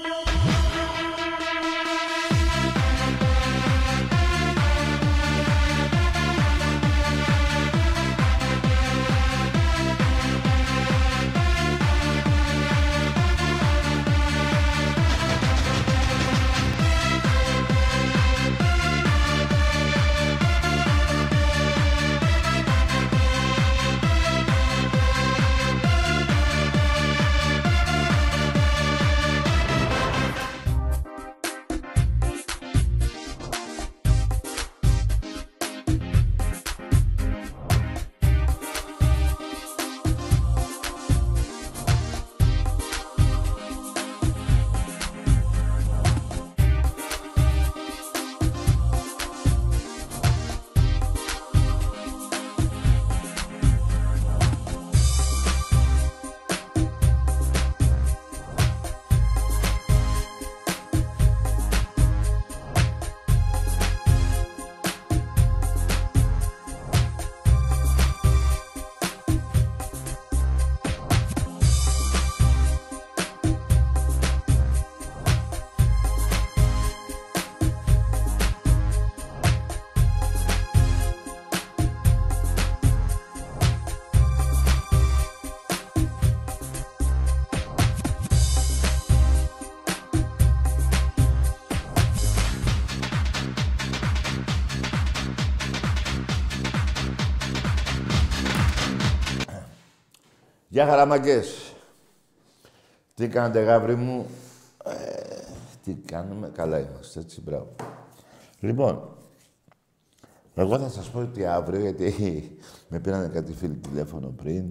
Bye. Γεια χαραμαγκές. Τι κάνετε γάβρι μου; Ε, τι κάνουμε; Καλά είμαστε, έτσι, μπράβο. Λοιπόν, εγώ θα σας πω ότι αύριο, γιατί με πήρανε κάτι φίλοι τηλέφωνο πριν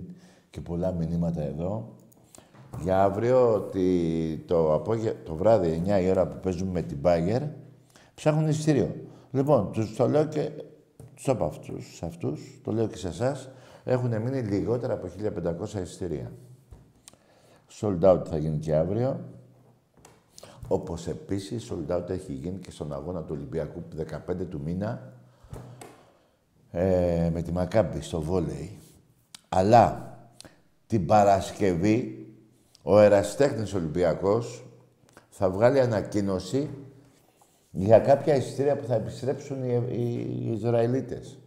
και πολλά μηνύματα εδώ, για αύριο ότι το, απόγε... το βράδυ 9 η ώρα που παίζουμε με την Μπάγκερ, ψάχνουν εισιτήριο. Λοιπόν, τους το λέω και τους είπα αυτούς, αυτούς, το λέω και σε εσάς, έχουν μείνει λιγότερα από 1.500 εισιτήρια. Sold out θα γίνει και αύριο. Όπως επίσης, sold out έχει γίνει και στον αγώνα του Ολυμπιακού 15 του μήνα ε, με τη Μακάμπη στο βόλεϊ. Αλλά την Παρασκευή ο Εραστέχνης Ολυμπιακός θα βγάλει ανακοίνωση για κάποια εισιτήρια που θα επιστρέψουν οι, οι, οι Ισραηλίτες.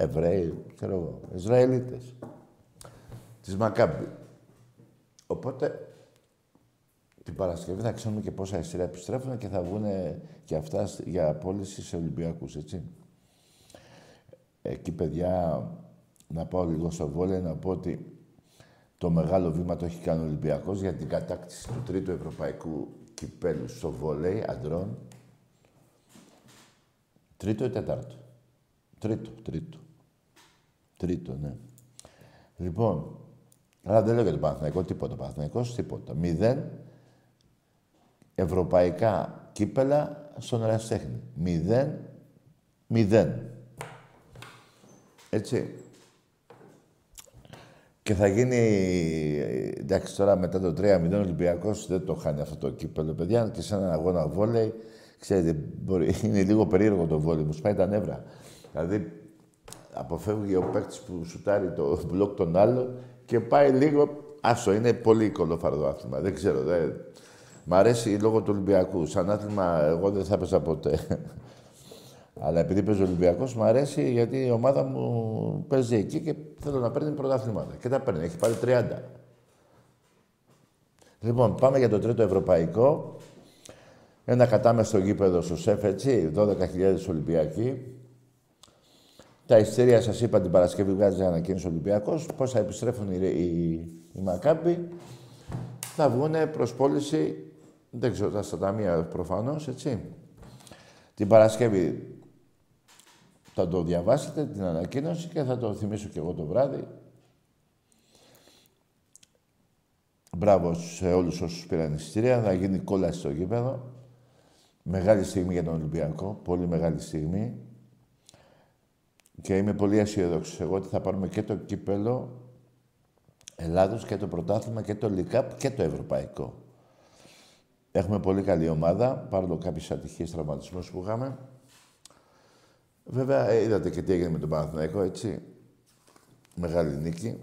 Εβραίοι, ξέρω εγώ, Ισραηλίτες. Της Μακάμπη. Οπότε, την Παρασκευή θα ξέρουμε και πόσα εισιτήρια επιστρέφουν και θα βγουν και αυτά για πώληση σε Ολυμπιακούς, έτσι. Εκεί, παιδιά, να πάω λίγο στο βόλιο, να πω ότι το μεγάλο βήμα το έχει κάνει ο Ολυμπιακός για την κατάκτηση του τρίτου ευρωπαϊκού κυπέλου στο βόλεϊ αντρών. Τρίτο ή τέταρτο. Τρίτο, τρίτο. Τρίτο, ναι. Λοιπόν, αλλά δεν λέω για τον Παναθηναϊκό τίποτα. Παναθηναϊκός τίποτα. Μηδέν ευρωπαϊκά κύπελα στον ερασιτέχνη. Μηδέn, μηδέν. Έτσι. Και θα γίνει, εντάξει τώρα μετά το 3-0 ο Ολυμπιακός δεν το χάνει αυτό το κύπελο, παιδιά. Και σε έναν αγώνα βόλεϊ, ξέρετε, μπορεί, είναι λίγο περίεργο το βόλεϊ, μου σπάει τα νεύρα. Δηλαδή, αποφεύγει ο παίκτης που σουτάρει το μπλοκ τον άλλο και πάει λίγο. Άσο, είναι πολύ κολοφαρδό άθλημα. Δεν ξέρω. Δεν... Μ' αρέσει λόγω του Ολυμπιακού. Σαν άθλημα, εγώ δεν θα έπαιζα ποτέ. Αλλά επειδή παίζει ο Ολυμπιακός, μου αρέσει γιατί η ομάδα μου παίζει εκεί και θέλω να παίρνει πρωταθλήματα. Και τα παίρνει. Έχει πάρει 30. Λοιπόν, πάμε για το τρίτο ευρωπαϊκό. Ένα κατάμεστο γήπεδο στο ΣΕΦ, έτσι, 12.000 Ολυμπιακοί. Τα ειστήρια σας είπα την Παρασκευή βγάζει ανακοίνωση ο Ολυμπιακός. Πώς θα επιστρέφουν οι, οι, οι Μακάμποι. Θα βγουν προς πώληση. Δεν ξέρω, στα ταμεία προφανώς, έτσι. Την Παρασκευή θα το διαβάσετε την ανακοίνωση και θα το θυμίσω και εγώ το βράδυ. Μπράβο σε όλους όσους πήραν εισιτήρια. Θα γίνει κόλαση στο γήπεδο. Μεγάλη στιγμή για τον Ολυμπιακό. Πολύ μεγάλη στιγμή. Και είμαι πολύ αισιόδοξος εγώ ότι θα πάρουμε και το κύπελο Ελλάδος και το πρωτάθλημα και το ΛΙΚΑΠ και το Ευρωπαϊκό. Έχουμε πολύ καλή ομάδα, παρόλο κάποιες ατυχίες τραυματισμούς που είχαμε. Βέβαια, ε, είδατε και τι έγινε με τον Παναθηναϊκό, έτσι. Μεγάλη νίκη.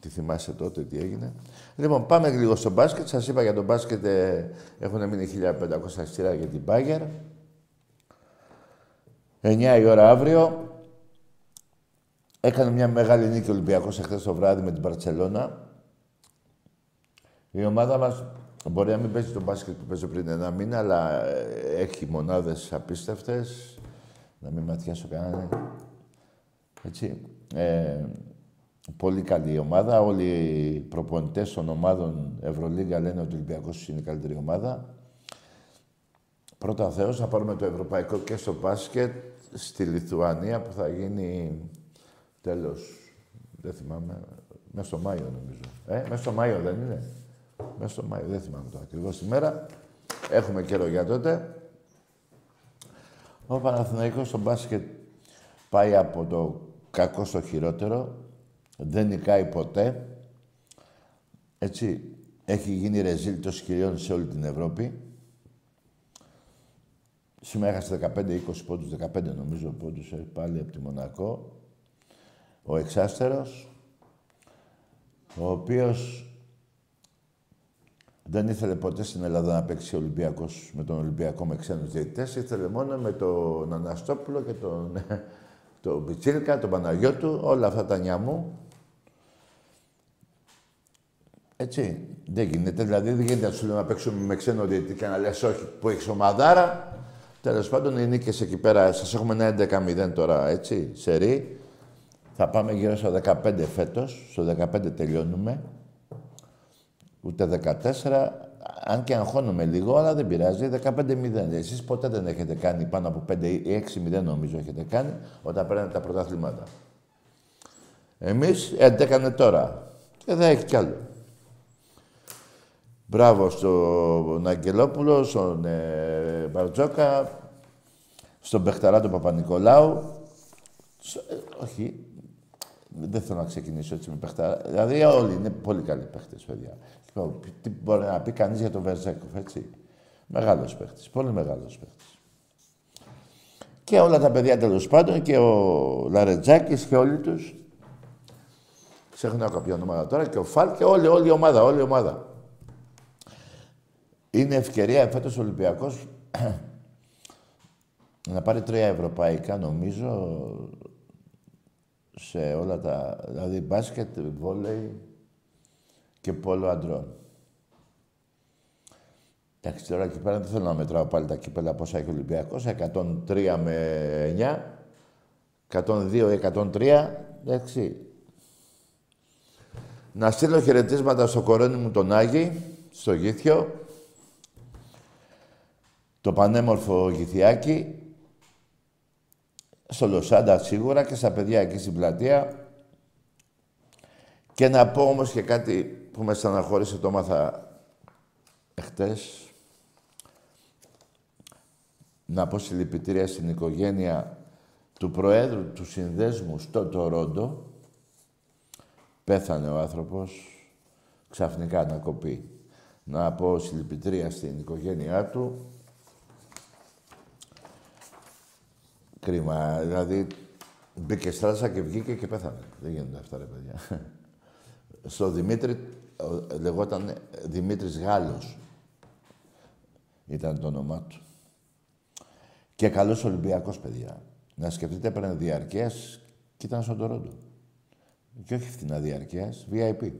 Τι θυμάσαι τότε, τι έγινε. Λοιπόν, πάμε λίγο στο μπάσκετ. Σας είπα για το μπάσκετ ε, έχουν μείνει 1500 στήρα για την Μπάγκερ. 9 η ώρα αύριο. Έκανε μια μεγάλη νίκη ο Ολυμπιακός εχθές το βράδυ με την Παρτσελώνα. Η ομάδα μας μπορεί να μην παίζει το μπάσκετ που παίζει πριν ένα μήνα, αλλά ε, έχει μονάδες απίστευτες. Να μην ματιάσω κανέναν. Έτσι. Ε, πολύ καλή ομάδα. Όλοι οι προπονητές των ομάδων Ευρωλίγα λένε ότι ο Ολυμπιακός είναι η καλύτερη ομάδα. Πρώτα ο Θεός, να πάρουμε το ευρωπαϊκό και στο μπάσκετ στη Λιθουανία που θα γίνει τέλος, δεν θυμάμαι, μέσα στο Μάιο νομίζω. Ε, μέσα στο Μάιο δεν είναι. Μέσα στο Μάιο, δεν θυμάμαι το ακριβώς ημέρα. Έχουμε καιρό για τότε. Ο Παναθηναϊκός στο μπάσκετ πάει από το κακό στο χειρότερο. Δεν νικάει ποτέ. Έτσι, έχει γίνει ρεζίλ των σκυριών σε όλη την Ευρώπη. Σήμερα έχασε 15-20 πόντους, 15 νομίζω πόντους ε, πάλι από τη Μονακό. Ο Εξάστερος, ο οποίος δεν ήθελε ποτέ στην Ελλάδα να παίξει Ολυμπιακός με τον Ολυμπιακό με ξένους διαιτητές. Ήθελε μόνο με τον Αναστόπουλο και τον, τον Πιτσίλκα, τον Παναγιώτου, όλα αυτά τα νιαμού. Έτσι, δεν γίνεται. Δηλαδή δεν γίνεται να σου λέω να παίξουμε με ξένο διαιτητή και να λες όχι που έχεις ομαδάρα. Τέλος πάντων, οι νίκες εκεί πέρα, σας έχουμε ένα 11-0 τώρα, έτσι, σερή. Θα πάμε γύρω στο 15 φέτος. Στο 15 τελειώνουμε. Ούτε 14. Αν και αγχώνουμε λίγο, αλλά δεν πειράζει. 15-0. Εσείς ποτέ δεν έχετε κάνει πάνω από 5 ή 6-0 νομίζω έχετε κάνει όταν παίρνετε τα πρωταθλήματα. Εμείς 11 τώρα. Και δεν έχει κι άλλο. Μπράβο στον Αγγελόπουλο, στον ε, Μπαρτζόκα, στον Πεχταρά του Παπα-Νικολάου. Ε, όχι, δεν θέλω να ξεκινήσω έτσι με Πεχταρά. Δηλαδή όλοι είναι πολύ καλοί παίχτες, παιδιά. Τι μπορεί να πει κανείς για τον Βερζέκοφ, έτσι; Μεγάλος παίχτης, πολύ μεγάλος παίχτης. Και όλα τα παιδιά τέλος πάντων και ο Λαρετζάκης και όλοι τους. Ξεχνάω κάποια ονόματα τώρα και ο Φαλ και όλη, όλη η ομάδα, όλη η ομάδα. Είναι ευκαιρία φέτος ο Ολυμπιακός να πάρει τρία ευρωπαϊκά, νομίζω, σε όλα τα... Δηλαδή μπάσκετ, βόλεϊ και πόλο αντρών. Εντάξει, τώρα εκεί πέρα δεν θέλω να μετράω πάλι τα κύπελα πόσα έχει ο Ολυμπιακός. 103 με 9, 102 ή 103, εντάξει. Να στείλω χαιρετίσματα στο κορώνι μου τον Άγη, στο Γήθιο, το πανέμορφο Γηθιάκι, στο Λοσάντα σίγουρα και στα παιδιά εκεί στην πλατεία. Και να πω όμως και κάτι που με στεναχώρησε, το μάθα εχθές. Να πω συλληπιτήρια στην οικογένεια του Προέδρου του Συνδέσμου στο Τορόντο. Πέθανε ο άνθρωπος, ξαφνικά να κοπεί. Να πω συλληπιτήρια στην οικογένειά του Κρίμα. Δηλαδή, μπήκε στράσα και βγήκε και πέθανε. Δεν γίνονται αυτά, ρε παιδιά. Στο Δημήτρη, λεγόταν Δημήτρης Γάλλος. Ήταν το όνομά του. Και καλός Ολυμπιακός, παιδιά. Να σκεφτείτε, έπαιρνε διαρκείας και ήταν στον Τορόντο. Και όχι φθηνά διαρκείας, VIP.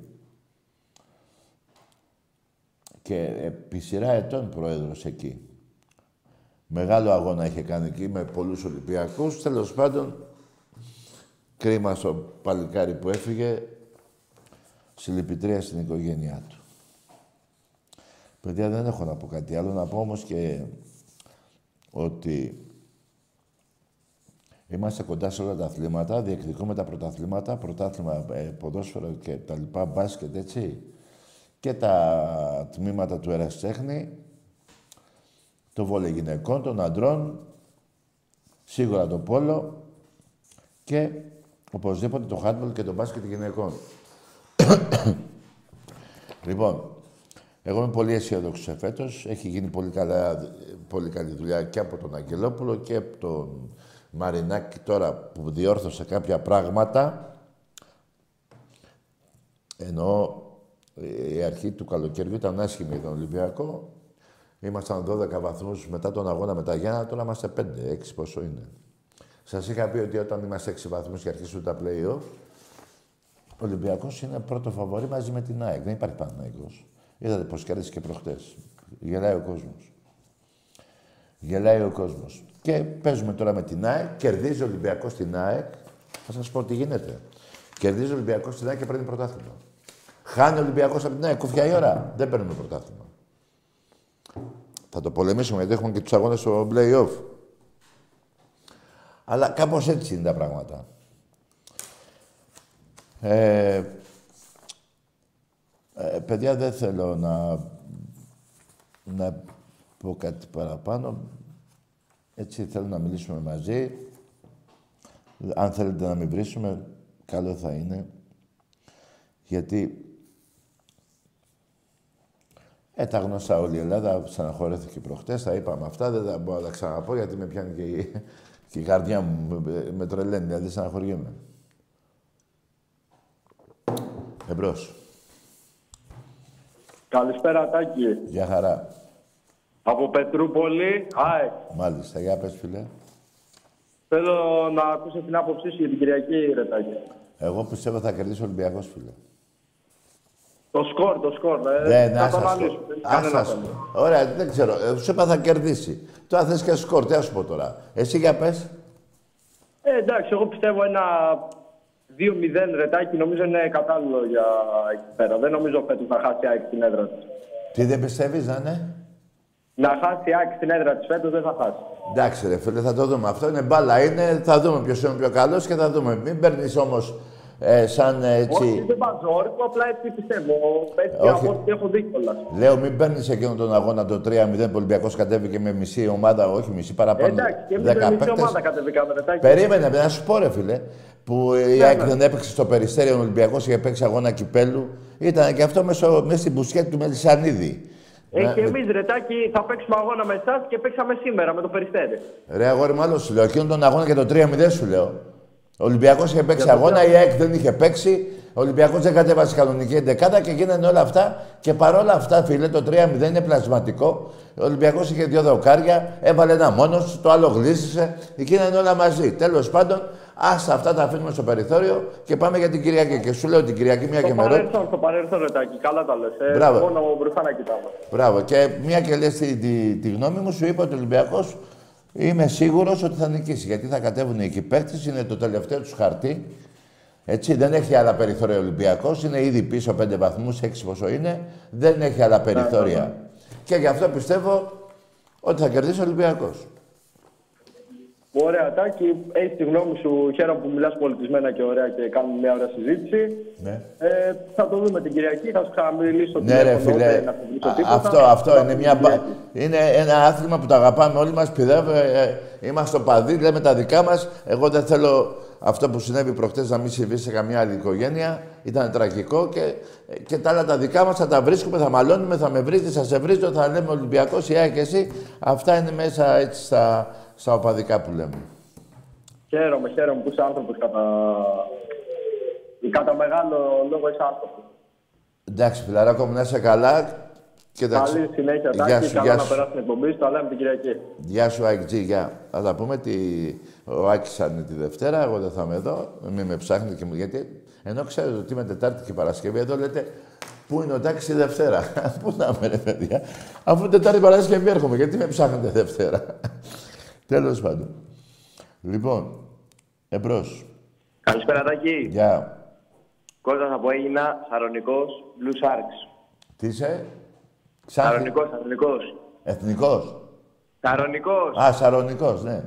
Και επί σειρά ετών πρόεδρος εκεί. Μεγάλο αγώνα είχε κάνει εκεί με πολλούς Ολυμπιακούς. Τέλος πάντων, κρίμα στο παλικάρι που έφυγε, συλληπιτρία στην οικογένειά του. Παιδιά, δεν έχω να πω κάτι άλλο. Να πω όμως και ότι είμαστε κοντά σε όλα τα αθλήματα, διεκδικούμε τα πρωταθλήματα, πρωτάθλημα, ε, ποδόσφαιρο και τα λοιπά, μπάσκετ, έτσι, και τα τμήματα του ερασιτέχνη το βόλε γυναικών, των αντρών, σίγουρα το πόλο και οπωσδήποτε το χάντμπολ και το μπάσκετ γυναικών. λοιπόν, εγώ είμαι πολύ αισιόδοξος εφέτος. Έχει γίνει πολύ, καλά, πολύ καλή δουλειά και από τον Αγγελόπουλο και από τον Μαρινάκη τώρα που διόρθωσε κάποια πράγματα. Ενώ η αρχή του καλοκαιριού ήταν άσχημη τον Ολυμπιακό. Ήμασταν 12 βαθμούς μετά τον αγώνα με τα Γιάννα, τώρα είμαστε 5, 6 πόσο είναι. Σας είχα πει ότι όταν είμαστε 6 βαθμούς και αρχίσουν τα play-off, ο Ολυμπιακός είναι πρώτο φαβορή μαζί με την ΑΕΚ. Δεν υπάρχει Παναθηναϊκός. Είδατε πως κέρδισε και προχτές. Γελάει ο κόσμος. Γελάει ο κόσμος. Και παίζουμε τώρα με την ΑΕΚ, κερδίζει ο Ολυμπιακός στην ΑΕΚ. Θα σας πω τι γίνεται. Κερδίζει ο Ολυμπιακός στην ΑΕΚ και παίρνει πρωτάθλημα. Χάνει ο Ολυμπιακός από την ΑΕΚ, κόφια η ώρα. Δεν παίρνουμε πρωτάθλημα. Θα το πολεμήσουμε γιατί έχουμε και τους αγώνες στο play-off. Αλλά κάπως έτσι είναι τα πράγματα. Ε, ε, παιδιά, δεν θέλω να, να πω κάτι παραπάνω. Έτσι θέλω να μιλήσουμε μαζί. Αν θέλετε να μην βρίσουμε, καλό θα είναι. Γιατί ε, τα γνωστά όλη η Ελλάδα στεναχωρέθηκε προχτές, τα είπαμε αυτά, δεν θα μπορώ να τα ξαναπώ γιατί με πιάνει και η, και η καρδιά μου, με, με τρελαίνει, δηλαδή στεναχωριέμαι. Εμπρός. Καλησπέρα, Τάκη. Γεια χαρά. Από Πετρούπολη, ΑΕΚ. Μάλιστα, για πες, φίλε. Θέλω να ακούσω την άποψή σου για την Κυριακή, ρε Τάκη. Εγώ πιστεύω θα κερδίσει ο Ολυμπιακός, φίλε. Το σκορ, το σκορ. Ε, Δεν, θα άσα το σκορ. αναλύσουμε. Άσα Κανένα σκορ. θέμα. Ωραία, δεν ξέρω. Ε, σου είπα θα κερδίσει. Τώρα θες και σκορ, τι να σου πω τώρα. Εσύ για πες. Ε, εντάξει, εγώ πιστεύω ένα 2-0 ρετάκι νομίζω είναι κατάλληλο για εκεί πέρα. Δεν νομίζω φέτος να χάσει η ΑΕΚ στην έδρα της. Τι δεν πιστεύεις να είναι; Να χάσει η ΑΕΚ στην έδρα της φέτος δεν θα χάσει. Εντάξει ρε φίλε, θα το δούμε. Αυτό είναι μπάλα. Είναι, θα δούμε ποιος είναι ο πιο καλός και θα δούμε. Μην παίρνεις όμως ε, σαν ε, Όχι, έτσι... δεν παίζω όρκο, απλά έτσι πιστεύω. Έτσι Όχι. από ό,τι έχω δει κιόλας. Λέω, μην παίρνεις εκείνον τον αγώνα το 3-0 που ο Ολυμπιακός κατέβηκε με μισή ομάδα, όχι μισή παραπάνω. Εντάξει, και εμείς 10 με μισή παίκτες. ομάδα κατεβήκαμε ρετάκι. Περίμενε, να σου πω ρε φίλε, που η Ναι, ΑΕΚ ναι. δεν έπαιξε στο Περιστέριο ο Ολυμπιακός είχε παίξει αγώνα κυπέλου. Ήταν και αυτό μέσα, μέσα στην μπουσκέτη του Μελισανίδη. Ε, Να- και εμείς ρετάκι θα παίξουμε αγώνα με εσάς και παίξαμε σήμερα με το περιστέρι. Ρε αγόρι μου, άλλο σου λέω. Εκείνον τον αγώνα και το 3-0 σου λέω. Ο Ολυμπιακός είχε παίξει Για το αγώνα, ποιο; η ΑΕΚ δεν είχε παίξει. Ο Ολυμπιακός δεν κατέβασε κανονική εντεκάδα και γίνανε όλα αυτά. Και παρόλα αυτά, φίλε, το 3-0 είναι πλασματικό. Ο Ολυμπιακός είχε δύο δοκάρια, έβαλε ένα μόνος του, το άλλο γλίστησε. Γίνανε όλα μαζί. Τέλος πάντων, άστα αυτά τα αφήνουμε στο περιθώριο και πάμε για την Κυριακή. Και σου λέω την Κυριακή, μια Στο και με ρώτη. παρελθόν, στο παρελθόν ρετάκι. Καλά τα λες. Ε, Μπράβο. μόνο μπροστά να κοιτάμε. Μπράβο. Και μια και λες τη, τη, τη γνώμη μου, σου είπα ότι ο Ολυμπιακός είμαι σίγουρος ότι θα νικήσει. Γιατί θα κατέβουν εκεί παίκτες, είναι το τελευταίο τους χαρτί. Έτσι, δεν έχει άλλα περιθώρια ο Ολυμπιακός. Είναι ήδη πίσω 5 βαθμούς, 6 πόσο είναι. Δεν έχει άλλα περιθώρια. Και γι' αυτό πιστεύω ότι θα κερδίσει ο Ολυμπιακός. Ωραία, Τάκη, έχει τη γνώμη σου. Χαίρομαι που μιλάς πολιτισμένα και ωραία και κάνουμε μια ωραία συζήτηση. Ναι. Ε, θα το δούμε την Κυριακή, θα σου ξαναμιλήσω Ναι, ρε τηλέφωνο, φίλε. δεν θα σου μιλήσω Α- τίποτα. Αυτό, αυτό Θα είναι πούμε μια. την μπα- Κυριακή. Είναι ένα άθλημα που το αγαπάμε όλοι μας. Πηδάμε, ε, είμαστε παδί, λέμε τα δικά μας. Εγώ δεν θέλω αυτό που συνέβη προχτές να μην συμβεί σε καμιά άλλη οικογένεια. Ήταν τραγικό και, και τα άλλα τα δικά μας θα τα βρίσκουμε, θα μαλώνουμε, θα με βρείτε, θα σε βρίζω, θα λέμε Ολυμπιακός, η ΑΕΚ και εσύ. Αυτά είναι μέσα έτσι στα, στα οπαδικά που λέμε. Χαίρομαι, χαίρομαι που είσαι άνθρωπος κατά... κατά μεγάλο λόγο είσαι άνθρωπος. Εντάξει, φιλαράκο μου, να είσαι καλά. Και τα ξε- Καλή συνέχεια, Γεια Τάκη. σου, Καλά γεια να σου. περάσει την εκπομπή σου. Τα λέμε την Κυριακή. Γεια σου, Άκη, γεια. Θα τα πούμε τι... Ο Άκης θα είναι τη Δευτέρα, εγώ δεν θα είμαι εδώ. Μην με ψάχνετε και μου... Γιατί ενώ ξέρετε ότι είμαι Τετάρτη και Παρασκευή, εδώ λέτε πού είναι ο Τάκης τη Δευτέρα; πού να είμαι, ρε παιδιά. Αφού Τετάρτη Παρασκευή έρχομαι, γιατί με ψάχνετε Δευτέρα; Τέλος πάντων. Λοιπόν, εμπρός. Καλησπέρα, Τάκη. Γεια. Κώστας από Έγινα, Σαρονικός, Blue Sharks. Τι είσαι; Ξάχη. Σαρονικός, Σαρονικός. Εθνικός. Σαρονικός. Α, Σαρονικός, ναι.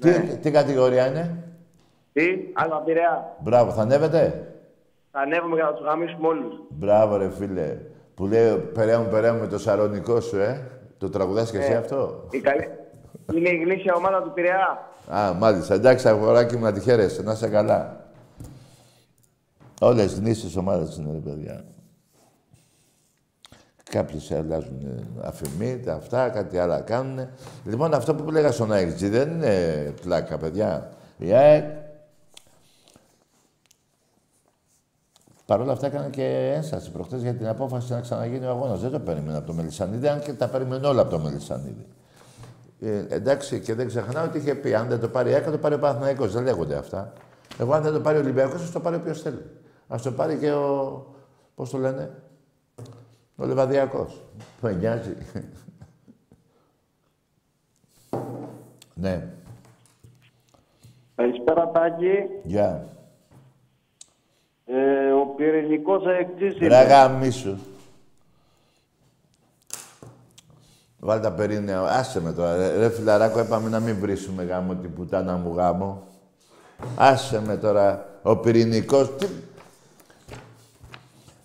Τι, τι κατηγορία είναι; Τι, Άλμα Πειραιά. Μπράβο, θα ανέβετε; Θα ανέβουμε για να τους γαμίσουμε όλους. Μπράβο ρε φίλε. Που λέει περαία μου, περαία μου με το σαρονικό σου, ε. Το τραγουδάς και εσύ Ε. αυτό; Η καλή... Είναι η γνήσια ομάδα του Πειραιά. Α, μάλιστα. Εντάξει, αγοράκι μου να τη χαίρεσαι. Να είσαι καλά. Όλες γνήσιες ομάδες είναι, ρε παιδιά. Κάποιοι αλλάζουν ε, αφημί, αυτά, κάτι άλλα κάνουν. Λοιπόν, αυτό που λέγα στον ΑΕΚ δεν είναι πλάκα, παιδιά. Η ΑΕΚ Παρ' όλα αυτά έκανε και ένσταση προχτές για την απόφαση να ξαναγίνει ο αγώνας. Δεν το περίμενε από το Μελισανίδη, αν και τα περίμενε όλα από το Μελισανίδη. Ε, εντάξει, και δεν ξεχνάω ότι είχε πει: Αν δεν το πάρει η ΑΚΑ, το πάρει ο Παναθυναϊκό. Δεν λέγονται αυτά. Εγώ, αν δεν το πάρει ο Ολυμπιακός, α το πάρει όποιος θέλει. Α το πάρει και ο. Πώς το λένε, ο Λεβαδιακός. Που νοιάζει. ναι. Καλησπέρα, Τάκη. Γεια. Ε, ο πυρηνικός αεκτής είναι. Ρε γαμίσου. Βάλτε τα περίνια. Άσε με τώρα. Ρε, ρε φιλαράκο, είπαμε να μην βρίσουμε γάμο την πουτάνα μου γάμο. Άσε με τώρα. Ο πυρηνικός... Τι...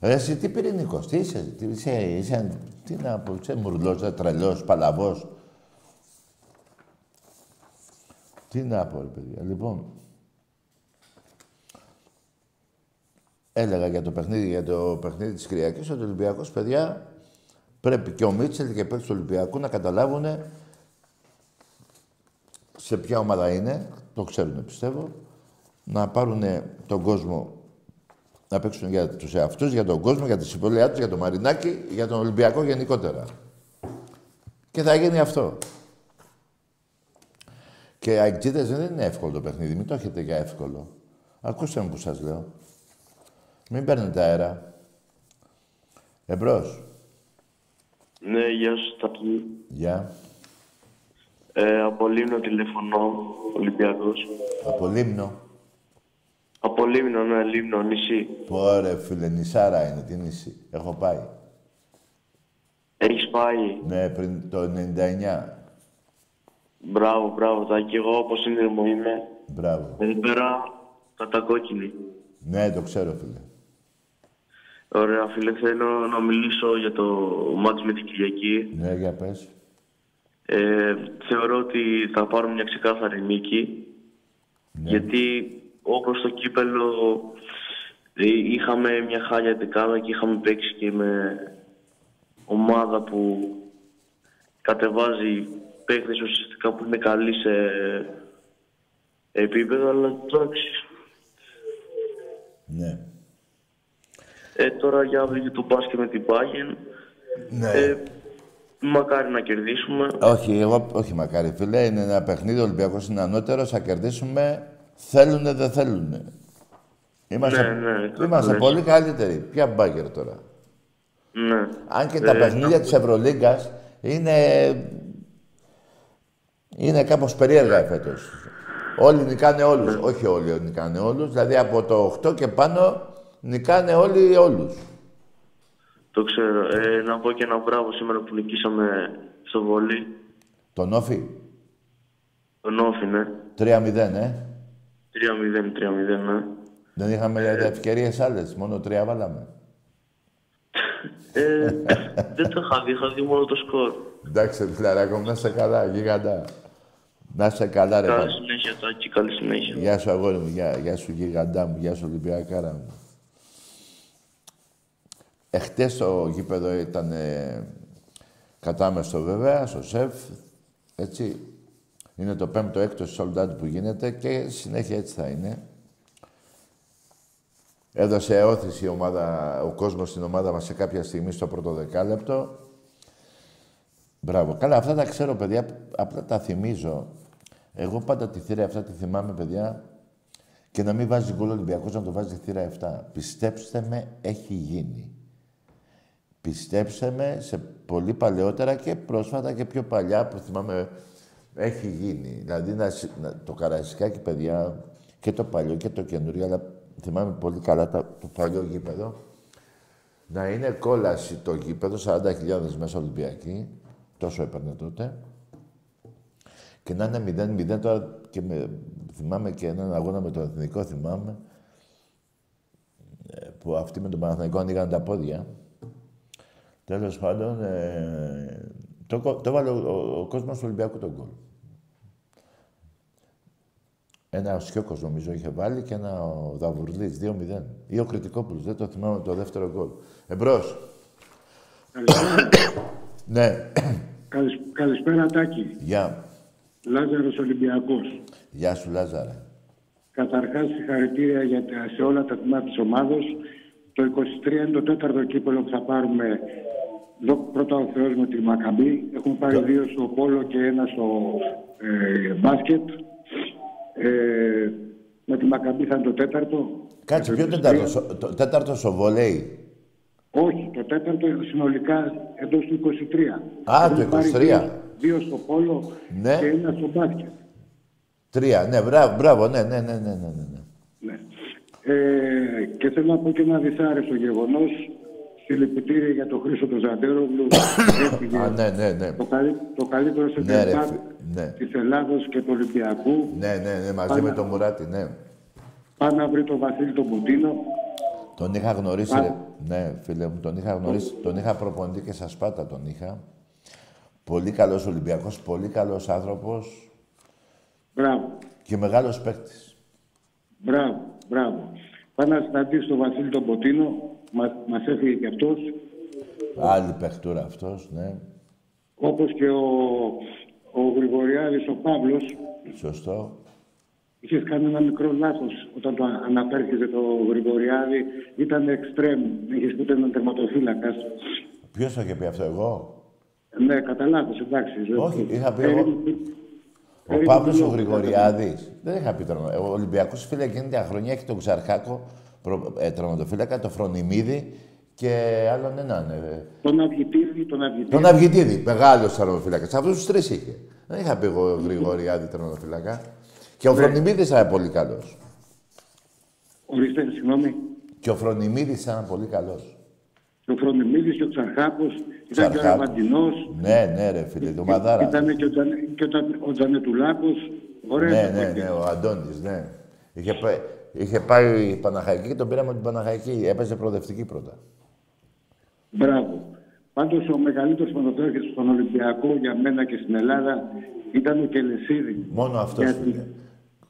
Ρε εσύ τι πυρηνικός, τι είσαι, τι είσαι, είσαι, τι να πω, είσαι μουρλός, τρελός, παλαβός. Τι να πω, ρε παιδιά. Λοιπόν, έλεγα για το παιχνίδι, για το παιχνίδι της Κυριακής, ότι ο Ολυμπιακός, παιδιά, πρέπει και ο Μίτσελ και οι παίκτες του Ολυμπιακού να καταλάβουν σε ποια ομάδα είναι, το ξέρουν πιστεύω, να πάρουν τον κόσμο να παίξουν για τους εαυτούς, για τον κόσμο, για τη συμπολία τους, για το Μαρινάκι, για τον Ολυμπιακό γενικότερα. Και θα γίνει αυτό. Και αεκτζίδες δεν είναι εύκολο το παιχνίδι. Μην το έχετε για εύκολο. Ακούστε με που σας λέω. Μην παίρνετε αέρα. Εμπρός. Ναι, γεια σου, Τάκη. Γεια. Ε, από Λίμνο τηλεφωνώ, Ολυμπιακός. Από Λίμνο. Από Λίμνο, ναι, Λίμνο, νησί. Πόρε, φίλε, νησάρα είναι, τι νησί. Έχω πάει. Έχεις πάει; Ναι, πριν το 99. Μπράβο, μπράβο, Τάκη. Εγώ όπως σύνδεμο είμαι. Μπράβο. Εδώ πέρα, κατακόκκινη. Ναι, το ξέρω, φίλε. Ωραία, φίλε, θέλω να μιλήσω για το μάτς με την Κυριακή. Ναι, για πες. Ε, θεωρώ ότι θα πάρουμε μια ξεκάθαρη νίκη. Ναι. Γιατί όπως το κύπελο ε, είχαμε μια χάλια δεκάδα και είχαμε παίξει και με ομάδα που κατεβάζει παίκτες ουσιαστικά που είναι καλοί σε επίπεδο, αλλά εντάξει. Ναι. Ε, τώρα για αύριο για το μπάσκετ με την Bayern. Ναι. Ε, μακάρι να κερδίσουμε. Όχι, εγώ, όχι μακάρι, φίλε. Είναι ένα παιχνίδι, ο Ολυμπιακός είναι ανώτερος, θα κερδίσουμε. Θέλουνε, δεν θέλουνε. Είμαστε, Ναι, ναι, το είμαστε λες. πολύ καλύτεροι. Ποια μπάγκερ τώρα; Ναι. Αν και τα Ε, παιχνίδια της Ευρωλίγκας είναι... Είναι κάπως περίεργα φέτος. Όλοι νικάνε όλους. Όχι όλοι νικάνε όλους. Δηλαδή από το 8 και πάνω νικάνε όλοι όλους. Το ξέρω. Ε, να πω και ένα μπράβο σήμερα που νικήσαμε στο βολί. Τον Όφη, Τον Όφη, ναι. 3-0, ε. 3-0, 3-0, ναι. Δεν είχαμε ευκαιρίες άλλες, μόνο τρία βάλαμε. Ε, δεν το είχα δει, είχα δει μόνο το σκορ. Εντάξει, φιλαράκο μου, να είσαι καλά, γίγαντα. Να είσαι καλά, ρε. Καλή πα- συνέχεια, Τάκη, καλή συνέχεια. Γεια σου, αγόρι μου, γεια, γεια σου, γίγαντά μου, γεια σου, Ολυμπιακάρα μου. Εχθές το γήπεδο ήταν ε, κατάμεστο βέβαια, στο ΣΕΦ, έτσι. Είναι το πέμπτο έκτος sold out που γίνεται και συνέχεια έτσι θα είναι. Έδωσε όθηση η ομάδα, ο κόσμος στην ομάδα μας σε κάποια στιγμή στο πρώτο δεκάλεπτο. Μπράβο. Καλά, αυτά τα ξέρω, παιδιά. Απλά τα θυμίζω. Εγώ πάντα τη θύρα αυτά τη θυμάμαι, παιδιά. Και να μην βάζει γκολ ο Ολυμπιακός, να το βάζει θύρα 7. Πιστέψτε με, έχει γίνει. Πιστέψτε με, σε πολύ παλαιότερα και πρόσφατα και πιο παλιά που θυμάμαι, έχει γίνει. Δηλαδή, να, συ- να- το Καραϊσκάκι, παιδιά, και το παλιό και το καινούριο, αλλά θυμάμαι πολύ καλά τα- το παλιό γήπεδο, να είναι κόλαση το γήπεδο, 40.000 μέσα Ολυμπιακοί, τόσο έπαιρνε τότε, και να είναι 0-0 τώρα και με, θυμάμαι και έναν αγώνα με το Εθνικό, θυμάμαι, ε, που αυτοί με τον Παναθηναϊκό ανοίγαν τα πόδια. Τέλος πάντων, ε, το, κο- το έβαλε ο, ο, ο κόσμος του Ολυμπιακού τον γκολ. Ένα ο Σιώκος νομίζω είχε βάλει και ένα ο Δαβουρλής, 2-0. Ή ο Κρητικόπουλος, δεν το θυμάμαι το δεύτερο γκολ. Εμπρός. ναι. Καλησ- Καλησπέρα Τάκη. Γεια. Λάζαρος Ολυμπιακός. Γεια σου Λάζαρε. Καταρχάς συγχαρητήρια για τα, σε όλα τα τμήματα της ομάδος Το 23 είναι το τέταρτο κύπελο που θα πάρουμε. Εδώ πρώτα ο Θεός με τη Μακαμπή. Έχουμε πάρει δύο στο πόλο και ένα στο ε, μπάσκετ. Ε, με τη Μακαμπή θα είναι το τέταρτο. Κάτσε, Το ποιο 23. τέταρτο, στο- το τέταρτο στο βολέι; Όχι, το τέταρτο συνολικά εντός του 23. Α, το Έχουμε πάρει 23. Δύο, δύο στο πόλο Ναι. και ένα στο μπάσκετ. Τρία, ναι, μπράβο, μπράβο, ναι, ναι, ναι, ναι, ναι, ναι, ναι. Ναι. Ε, και θέλω να πω και ένα δυσάρεστο γεγονός. Συλληπιτήρια για τον Χρήστο τον Ζαντέρογλου. Έφυγε Α, ναι, ναι, ναι. το, καλύ, το καλύτερο σε Ναι, ρε, ναι, φι- ναι. της Ελλάδος και του Ολυμπιακού. Ναι, ναι, ναι, μαζί Πάμε. με τον Μουράτη, ναι. Πάει να βρει τον Βασίλη τον Πουτίνο. Τον είχα γνωρίσει, Α. ρε. Ναι, φίλε μου, τον είχα γνωρίσει. Τον είχα προπονητή και στα Σπάτα τον είχα. Πολύ καλός Ολυμπιακός, πολύ καλός άνθρωπος Μπράβο, και μεγάλος παίκτης. μπράβο, μπράβο. Πάει να συναντήσει τον Βασίλη τον Πουτίνο. Μας μας έφυγε και αυτός. Άλλη παιχτούρα αυτός, ναι. Όπως και ο, ο Γρηγοριάδης ο Παύλος Σωστό. Είχες κάνει ένα μικρό λάθος όταν το αναφέρθηκε το Γρηγοριάδη. Ήταν εξτρέμ. Είχες πει ότι ήταν τερματοφύλακας. Ποιος το είχε πει αυτό, εγώ; Ναι, κατά λάθος, εντάξει. Όχι, είχα πει Περίπου- εγώ. Ο περίπου Παύλος ο λόγο. Γρηγοριάδης. Δεν είχα πει τον. Ο Ολυμπιακός, φίλε, εκείνη την χρονιά έχει τον Ξαρχάκο, προ- ε, τραυματοφύλακα, τον Φρονιμίδη και άλλον έναν. ε, Τον Αυγητήρη, τον Αυγητήρη. Τον Αυγητίδη, μεγάλος τραυματοφύλακα. Αυτούς τους τρεις είχε. Δεν είχα πει εγώ Γρηγοριάδη τραυματοφύλακα. Και ο Φρονιμίδης ήταν πολύ καλός. Ορίστε, συγγνώμη. Και ο Φρονιμίδης ήταν πολύ καλός. Ο Φρονιμίδης και ο Ξαρχάκος. Ήταν και ο Ξαρχάκος. Ραβαντινός. Ναι, ναι, ρε φίλε, το Μαδάρα. Ήταν και ο, Τζανε, και ο, Τζανε- ο Τζανετουλάκος. Ωραία. Ναι, ναι, ναι, ο Αντώνης, ναι. Είχε πάει, είχε πάει η Παναχαϊκή και τον πήραμε από την Παναχαϊκή. Έπαιζε προοδευτική πρώτα. Μπράβο. Πάντως ο μεγαλύτερος ποδοσφαίριος στον Ολυμπιακό για μένα και στην Ελλάδα ήταν ο Κελεσίδη. Μόνο αυτός Γιατί- φίλε.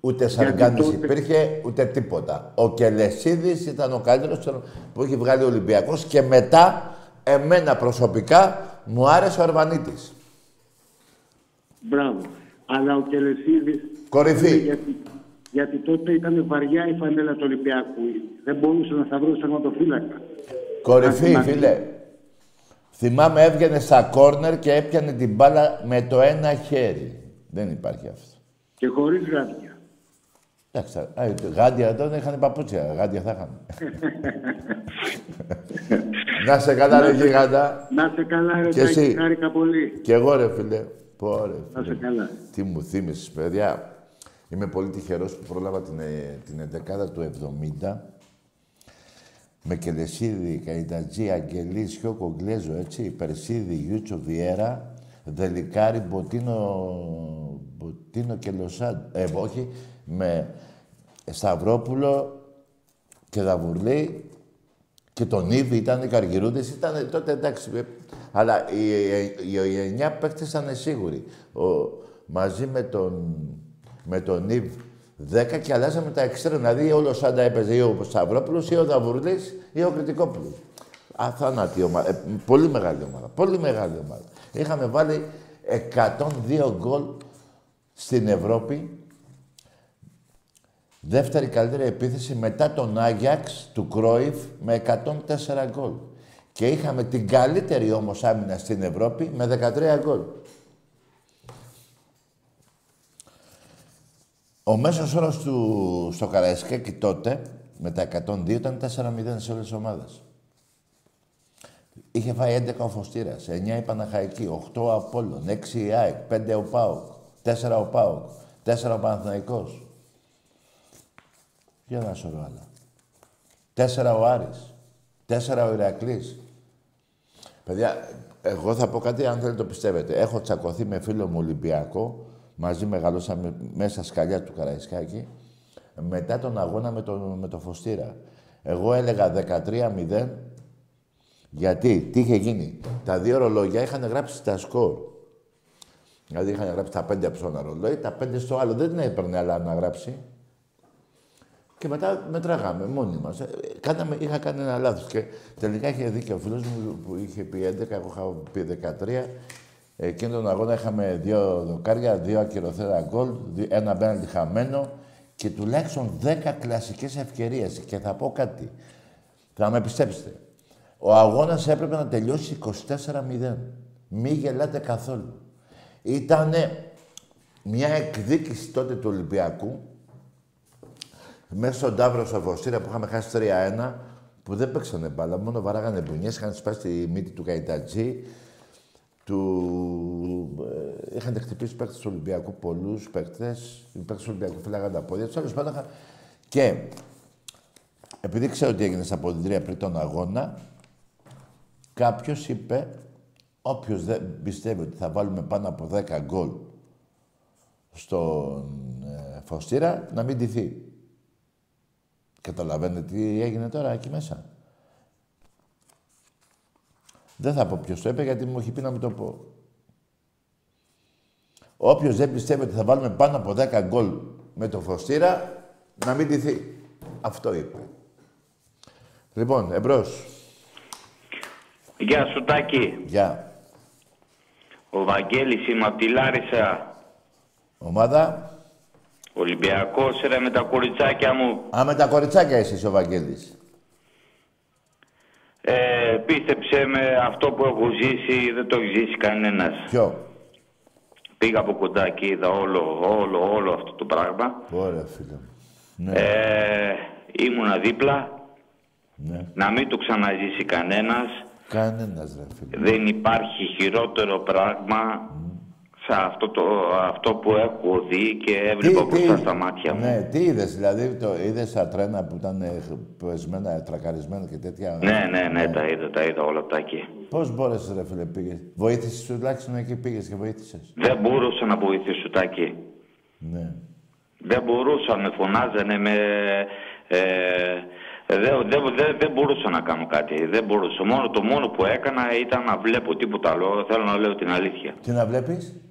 Ούτε Σαργκάνης τότε- υπήρχε, ούτε τίποτα. Ο Κελεσίδης ήταν ο καλύτερος που έχει βγάλει ο Ολυμπιακός και μετά, εμένα προσωπικά, μου άρεσε ο Αρβανίτης. Μπράβο. Αλλά ο Κελεσίδης... Κορυφή. Γιατί, γιατί τότε ήταν βαριά η φανέλα του Ολυμπιακού. Δεν μπορούσε να σταυρώσει τερματοφύλακα. Κορυφή, Να- φίλε. Θυμάμαι έβγαινε στα κόρνερ και έπιανε την μπάλα με το ένα χέρι. Δεν υπάρχει αυτό. Και χωρίς γράδια. Εντάξει, α, γάντια εδώ δεν είχαν παπούτσια. Γάντια θα είχαν. Να σε καλά, ρε γιγάντα. Να σε καλά, ρε Και Τάκη, εσύ. χάρηκα πολύ. Κι εγώ, ρε φίλε. Πω, ρε, Να σε φίλε. καλά. Τι μου θύμισες, παιδιά. Είμαι πολύ τυχερός που πρόλαβα την, ε, την 11 του 70 με Κελεσίδη, Καϊτατζή, Αγγελή, Σιώκο, Γκλέζο, έτσι, Περσίδη, Γιούτσο, Βιέρα, Δελικάρη, Μποτίνο, Μποτίνο και Λοσάντ. Ε, όχι, με Σταυρόπουλο και Δαβουρλή και τον Ήβη ήταν οι Καργιρούδες, ήταν τότε εντάξει. ε, Αλλά οι, οι, οι, οι εννιά παίκτες ήταν σίγουροι. Ο, μαζί με τον, με τον Ήβ 10 και αλλάζαμε τα εξτρέμ. Δηλαδή όλο ο Σάντα έπαιζε ή ο Σταυρόπουλος ή ο Δαβουρλής ή ο Κρητικόπουλος. Αθάνατη ομάδα. Ε, πολύ μεγάλη ομάδα. Πολύ μεγάλη ομάδα. Είχαμε βάλει 102 γκολ στην Ευρώπη Δεύτερη καλύτερη επίθεση μετά τον Άγιαξ του Κρόιφ με 104 γκολ. Και είχαμε την καλύτερη όμως άμυνα στην Ευρώπη με 13 γκολ. Ο μέσος όρος του στο Καραϊσκάκι τότε, με τα 102, ήταν 4-0 σε όλες τις ομάδες. Είχε φάει 11 ο Φωστήρας, 9 η Παναχαϊκή, 8 ο Απόλλων, 6 η ΑΕΚ, 5 ο ΠΑΟΚ, 4 ο ΠΑΟΚ, 4 ο Παναθηναϊκός. Και ένα σωρό άλλα. Τέσσερα ο Άρης. Τέσσερα ο Ηρακλής. Παιδιά, εγώ θα πω κάτι αν θέλετε το πιστεύετε. Έχω τσακωθεί με φίλο μου Ολυμπιακό, μαζί μεγαλώσαμε μέσα σκαλιά του Καραϊσκάκη, μετά τον αγώνα με το, με το Φωστήρα. Εγώ έλεγα 13-0, γιατί, τι είχε γίνει. Τα δύο ρολόγια είχαν γράψει τα σκορ. Δηλαδή είχαν γράψει τα πέντε από ένα ρολόι, τα πέντε στο άλλο. Δεν την έπαιρνε άλλα να γράψει. Και μετά μετράγαμε μόνοι μας. Κάναμε, είχα κάνει ένα λάθος. Και τελικά είχε δίκιο ο φίλος μου που είχε πει 11, εγώ είχα πει 13. Εκείνο τον αγώνα είχαμε δύο δοκάρια, δύο ακυρωθέρα γκολ, δι- ένα απέναντι χαμένο και τουλάχιστον 10 κλασικές ευκαιρίες. Και θα πω κάτι. Θα με πιστέψετε. Ο αγώνας έπρεπε να τελειώσει 24-0. Μη γελάτε καθόλου. Ήτανε μια εκδίκηση τότε του Ολυμπιακού μέσα στον Ταύρο Σοβοστήρα που είχαμε χάσει 3-1 που δεν παίξανε μπάλα, μόνο βαράγανε μπουνιές, είχαν σπάσει τη μύτη του Καϊτατζή, του... Ε, είχαν χτυπήσει παίκτες του Ολυμπιακού πολλούς παίκτες, οι παίκτες του Ολυμπιακού φυλάγαν τα πόδια τους, άλλους πέταχαν. Και επειδή ξέρω τι έγινε στα ποδητήρια πριν τον αγώνα, κάποιος είπε, όποιος δεν πιστεύει ότι θα βάλουμε πάνω από 10 γκολ στον ε, Φωστήρα, να μην τηθεί. Καταλαβαίνετε τι έγινε τώρα εκεί μέσα. Δεν θα πω ποιος το είπε, γιατί μου έχει πει να μην το πω. Όποιος δεν πιστεύει ότι θα βάλουμε πάνω από 10 γκολ με το Φωστήρα, να μην τηθεί. Αυτό είπε. Λοιπόν, εμπρός. Γεια σου Τάκη. Γεια. Ο Βαγγέλης είμαι από τη Λάρισα. Ομάδα. Ολυμπιακός ρε με τα κοριτσάκια μου. Α, με τα κοριτσάκια είσαι ο Βαγγέλης. Ε, πίστεψε με αυτό που έχω ζήσει δεν το έχει ζήσει κανένας. Ποιο; Πήγα από κοντά και είδα όλο, όλο, όλο αυτό το πράγμα. Ωραία φίλε. Ναι. Ε, ήμουνα δίπλα. ναι. Να μην το ξαναζήσει κανένας. Κανένας ρε φίλε. Δεν υπάρχει χειρότερο πράγμα σε αυτό, το, αυτό που έχω δει και έβλεπα μπροστά στα μάτια μου. Ναι, τι είδες, δηλαδή το είδες τα τρένα που ήταν ε, πεσμένα, τρακαρισμένα και τέτοια; Ναι, ναι, ναι, τα είδα, τα είδα όλα αυτά εκεί. Πώς μπόρεσες ρε φίλε πήγες; Βοήθησες τουλάχιστον εκεί πήγες και βοήθησες; Δεν μπορούσα να βοηθήσω τάκι. Ναι. Δεν μπορούσα, με φωνάζανε, με... Ε, δεν δε, δε, δεν μπορούσα να κάνω κάτι. Δεν μπορούσα. Μόνο, το μόνο που έκανα ήταν να βλέπω τίποτα άλλο. Θέλω να λέω την αλήθεια. Τι να βλέπεις;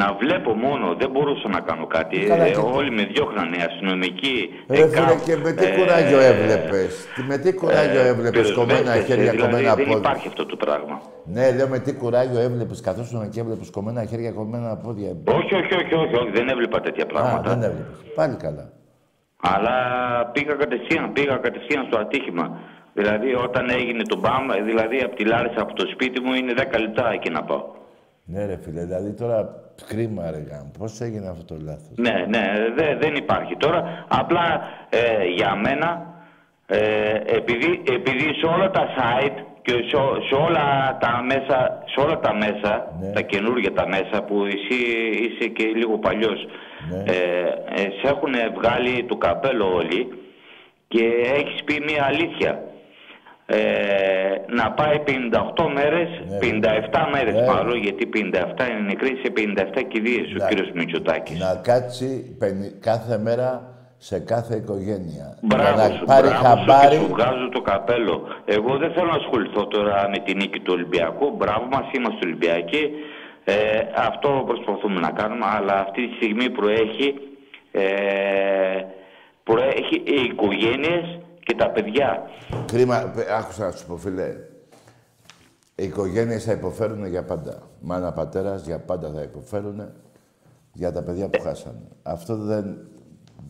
Να βλέπω μόνο, δεν μπορούσα να κάνω κάτι. Καλά, Ε, και- όλοι με διώχνανε, αστυνομικοί. Ρε φίλε, ΕΚΑΒ, και με τι ε, κουράγιο έβλεπες; Τι- Με τι κουράγιο ε, έβλεπες κομμένα πυροσβέστες, χέρια, δηλαδή, κομμένα Δεν πόδια; υπάρχει αυτό το πράγμα. Ναι, λέω με τι κουράγιο έβλεπες. Καθόσουν εκεί έβλεπες κομμένα χέρια, κομμένα πόδια; Όχι, όχι, όχι, όχι, όχι, δεν έβλεπα τέτοια Α, πράγματα. δεν έβλεπες. Πάλι καλά. Αλλά πήγα κατευθείαν, πήγα κατευθείαν στο ατύχημα. Δηλαδή όταν έγινε το μπαμ, δηλαδή από τη Λάρισα από το σπίτι μου είναι 10 λεπτά εκεί να πάω. Ναι ρε φίλε, δηλαδή τώρα κρίμα ρε γάμο. Πώς έγινε αυτό το λάθος; Ναι, ναι, δε- δεν υπάρχει τώρα. Απλά ε, για μένα, ε, επειδή, επειδή σε όλα τα site και σε, σε όλα τα μέσα, σε όλα τα μέσα, Ναι. τα καινούργια τα μέσα που εσύ είσαι και λίγο παλιός, Ναι. ε, ε, σε έχουν βγάλει το καπέλο όλοι και έχεις πει μια αλήθεια. Ε, να πάει 58 μέρες, Ναι, 57 μέρες Ναι. μάλλον, γιατί 57 είναι νεκροί σε 57 κηδείες ο Να- κύριος Μητσοτάκης. Να κάτσει πενι- κάθε μέρα σε κάθε οικογένεια. Μπράβο για να σου, πάρει μπράβο χαμπάρι. σου και σου βγάζω το καπέλο. Εγώ δεν θέλω να ασχοληθώ τώρα με την νίκη του Ολυμπιακού. Μπράβο μας, είμαστε Ολυμπιακοί. Ε, αυτό προσπαθούμε να κάνουμε, αλλά αυτή τη στιγμή προέχει, ε, προέχει οι οικογένειες και τα παιδιά. Κρίμα, παι- άκουσα να σου πω φίλε. Οι οικογένειες θα υποφέρουν για πάντα. Μάνα, πατέρας για πάντα θα υποφέρουν για τα παιδιά που χάσανε. Αυτό δεν...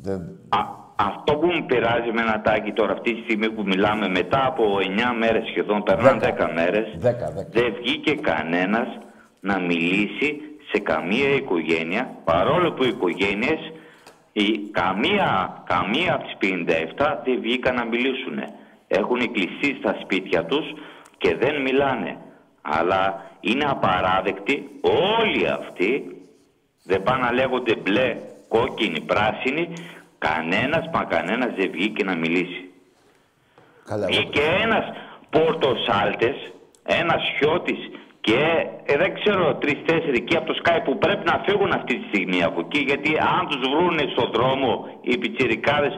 δεν... Α, αυτό που μου πειράζει με ένα τάκι τώρα αυτή τη στιγμή που μιλάμε μετά από 9 μέρες σχεδόν, περνάνε 10 μέρες, Δέκα, δέκα. δεν βγήκε κανένας να μιλήσει σε καμία οικογένεια, παρόλο που οι οικογένειες, η, καμία, καμία από τις 57 δεν βγήκαν να μιλήσουν. Έχουν κλειστεί στα σπίτια τους και δεν μιλάνε. Αλλά είναι απαράδεκτοι όλοι αυτοί, δεν πάνε να λέγονται μπλε, κόκκινη, πράσινη, κανένας μα κανένας δεν βγήκε να μιλήσει. Καλά, εγώ- Βγήκε ένας Πορτοσάλτες, ένας Χιώτης και ε, δεν ξέρω τρεις-τέσσερι εκεί από το Sky που πρέπει να φύγουν αυτή τη στιγμή από εκεί γιατί αν τους βρούνε στον δρόμο οι πιτσιρικάδες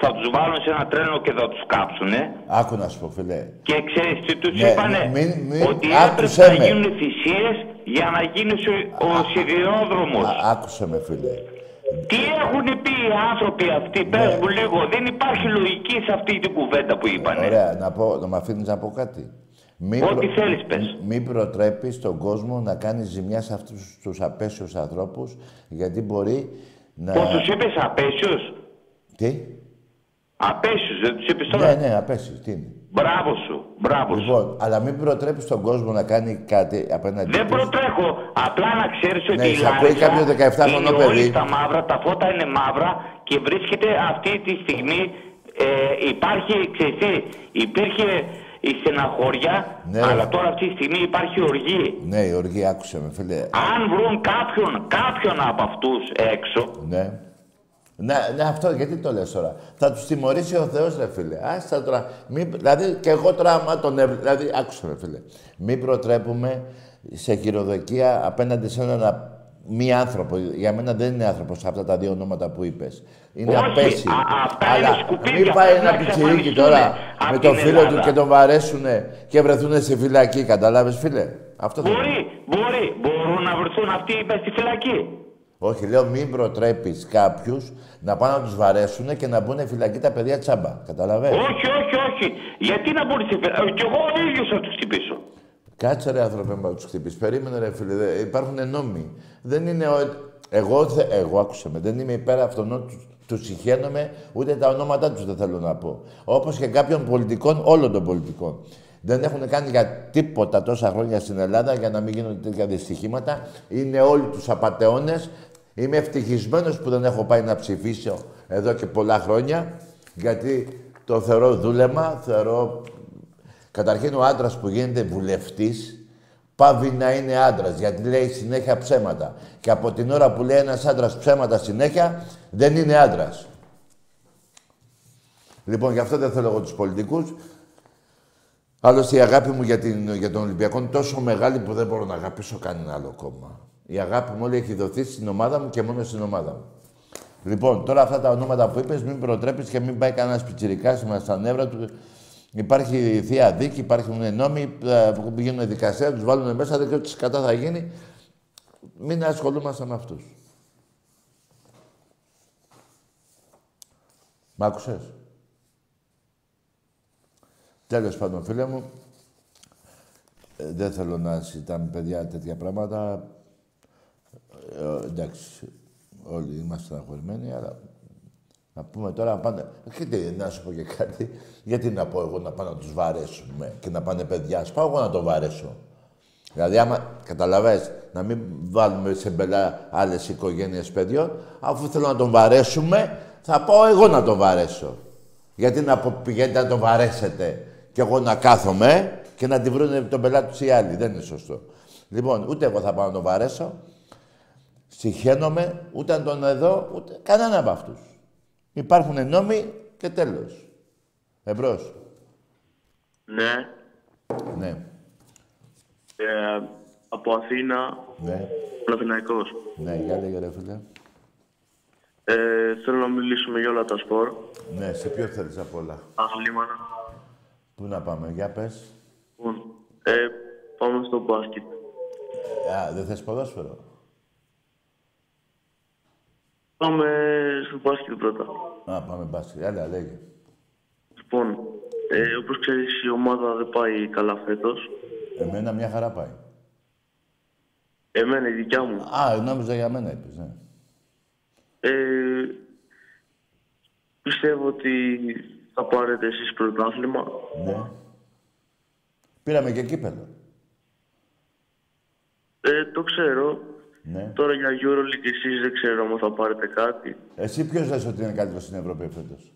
θα τους βάλουν σε ένα τρένο και θα τους κάψουνε Άκου να σου πω, φίλε. και ξέρεις τι τους Ναι, είπανε; μην- μην- ότι άκουσέ έπρεπε να με. γίνουν θυσίες για να γίνεις ο, ο σιδηρόδρομος. Α, άκουσε με, φίλε. Τι έχουν πει οι άνθρωποι αυτοί, πες Ναι. μου λίγο, δεν υπάρχει λογική σε αυτή την κουβέντα που είπανε. Ωραία, να, πω, να με αφήνεις να πω κάτι. Μην, Ό,τι θέλεις, πες. μην προτρέπεις τον κόσμο να κάνει ζημιά σε αυτούς τους απέσιους ανθρώπους, γιατί μπορεί να... Πώς τους είπες απέσιος. Τι; Απέσιους, δεν τους είπες τώρα; Ναι, ναι, απέσει. Τι είναι; Μπράβο σου, μπράβο σου. Λοιπόν, αλλά μην προτρέπει τον κόσμο να κάνει κάτι απέναντι Δεν τους. προτρέχω. Απλά να ξέρεις ότι Ναι, η σε ακούει Λάρισα κάποιο 17χρονο είναι παιδί. όλοι στα μαύρα, τα φώτα είναι μαύρα και βρίσκεται αυτή τη στιγμή, ε, υπάρχει, ξέρεις τι, υπήρχε η στεναχώρια, Ναι. αλλά τώρα αυτή τη στιγμή υπάρχει οργή. Ναι, η οργή, άκουσε με, φίλε. Αν βρουν κάποιον, κάποιον από αυτούς έξω, Ναι. Ναι, ναι, αυτό γιατί το λες τώρα; Θα τους τιμωρήσει ο Θεός, ρε φίλε. Άστα τώρα. Μην, δηλαδή, και εγώ τώρα, άμα τον έβρι... Δηλαδή, άκουσε με, φίλε. Μην προτρέπουμε σε χειροδοκία απέναντι σε έναν α- μη άνθρωπο. Για μένα δεν είναι άνθρωπος αυτά τα δύο ονόματα που είπες. Είναι Όχι, απέσιοι. α- αυτά Αλλά είναι σκουπίδια, μην πάει πρέπει ένα να πιτσιρίκι εξαφανιστούν τώρα από με την το φίλο του Ελλάδα. και τον βαρέσουνε και βρεθούν στη φυλακή. Καταλάβες, φίλε; Αυτό δεν μπορεί, μπορεί, μπορούν να βρεθούν αυτοί είπα, στη φυλακή. όχι, λέω μην προτρέπεις κάποιους να πάνε να τους βαρέσουν και να μπουν φυλακή τα παιδιά τσάμπα. Καταλαβαίνεις. Όχι, όχι, όχι. Γιατί να μπορεί στη φυλακή; Κι εγώ ο ίδιος θα τους χτυπήσω. Κάτσε ρε άνθρωπε να τους χτυπήσεις. Περίμενε ρε φίλε. Δε- Υπάρχουν νόμοι. Δεν είναι. Ο... Εγώ, θε... εγώ άκουσα με. Δεν είμαι υπέρ αυτών. Τους, τους συχαίνομαι, ούτε τα ονόματά τους δεν θέλω να πω. Όπως και κάποιων πολιτικών, όλων των πολιτικών. Δεν έχουν κάνει για τίποτα τόσα χρόνια στην Ελλάδα για να μην γίνονται τέτοια δυστυχήματα. Είναι όλοι τους απαταιώνες. Είμαι ευτυχισμένος που δεν έχω πάει να ψηφίσω εδώ και πολλά χρόνια. Γιατί το θεωρώ δούλεμα, θεωρώ Καταρχήν ο άντρας που γίνεται βουλευτής πάβει να είναι άντρας γιατί λέει συνέχεια ψέματα. Και από την ώρα που λέει ένας άντρας ψέματα συνέχεια δεν είναι άντρας. Λοιπόν, γι' αυτό δεν θέλω εγώ τους πολιτικούς. Άλλωστε η αγάπη μου για, την, για τον Ολυμπιακό είναι τόσο μεγάλη που δεν μπορώ να αγαπήσω κανένα άλλο κόμμα. Η αγάπη μου όλη έχει δοθεί στην ομάδα μου και μόνο στην ομάδα μου. Λοιπόν, τώρα αυτά τα ονόματα που είπες, μην προτρέπεις και μην πάει κανένας πιτσιρικάς μας στα νεύρα του. Υπάρχει θεία δίκη, υπάρχουν νόμοι ε, που πηγαίνουν δικαστήρια, τους βάλουν μέσα, δεν ξέρω τι κατά θα γίνει. Μην ασχολούμαστε με αυτούς. Μ' άκουσες; Τέλος πάντων, φίλε μου, ε, δεν θέλω να συζητάμε παιδιά τέτοια πράγματα. Ε, εντάξει, όλοι είμαστε στεναχωρημένοι, αλλά να πούμε τώρα να πάνε. Και τι, να σου πω και κάτι. Γιατί να πω εγώ να πάω να τους βαρέσουμε και να πάνε παιδιά. Α πάω εγώ να το βαρέσω. Δηλαδή, άμα καταλαβες, να μην βάλουμε σε μπελά άλλες οικογένειες παιδιών, αφού θέλω να τον βαρέσουμε, θα πάω εγώ να τον βαρέσω. Γιατί να πω, πηγαίνετε να τον βαρέσετε και εγώ να κάθομαι και να τη βρούνε τον πελάτη τους οι άλλοι. Δεν είναι σωστό. Λοιπόν, ούτε εγώ θα πάω να τον βαρέσω, συχαίνομαι, ούτε να τον εδώ, ούτε κανένα από αυτούς. Υπάρχουν νόμοι και τέλος. Εμπρός. Ναι. Ναι, Ε, από Αθήνα, ναι, Παναθηναϊκός. ναι, για λέγε ρε φίλε. Ε, θέλω να μιλήσουμε για όλα τα σπορ. Ναι, σε ποιο θέλεις απ' όλα. Αθλήματα. Πού να πάμε, για πες. Λοιπόν, Ε, πάμε στο μπάσκετ. Α, δεν θες ποδόσφαιρο; Πάμε στο μπάσκετ πρώτα. Α, πάμε μπάσκετ. Έλα, λέγε. Λοιπόν, ε, όπως ξέρεις η ομάδα δεν πάει καλά φέτος. Εμένα μια χαρά πάει. Εμένα η δικιά μου. Α, νόμιζα για μένα είπες, ναι. Ε, πιστεύω ότι θα πάρετε εσείς πρωτάθλημα. Ναι. Πήραμε και κύπελο. Ε, το ξέρω. Ναι. Τώρα για EuroLeague εσείς δεν ξέρω αν θα πάρετε κάτι. Εσύ ποιος λες ότι είναι καλύτερος στην Ευρώπη φέτος;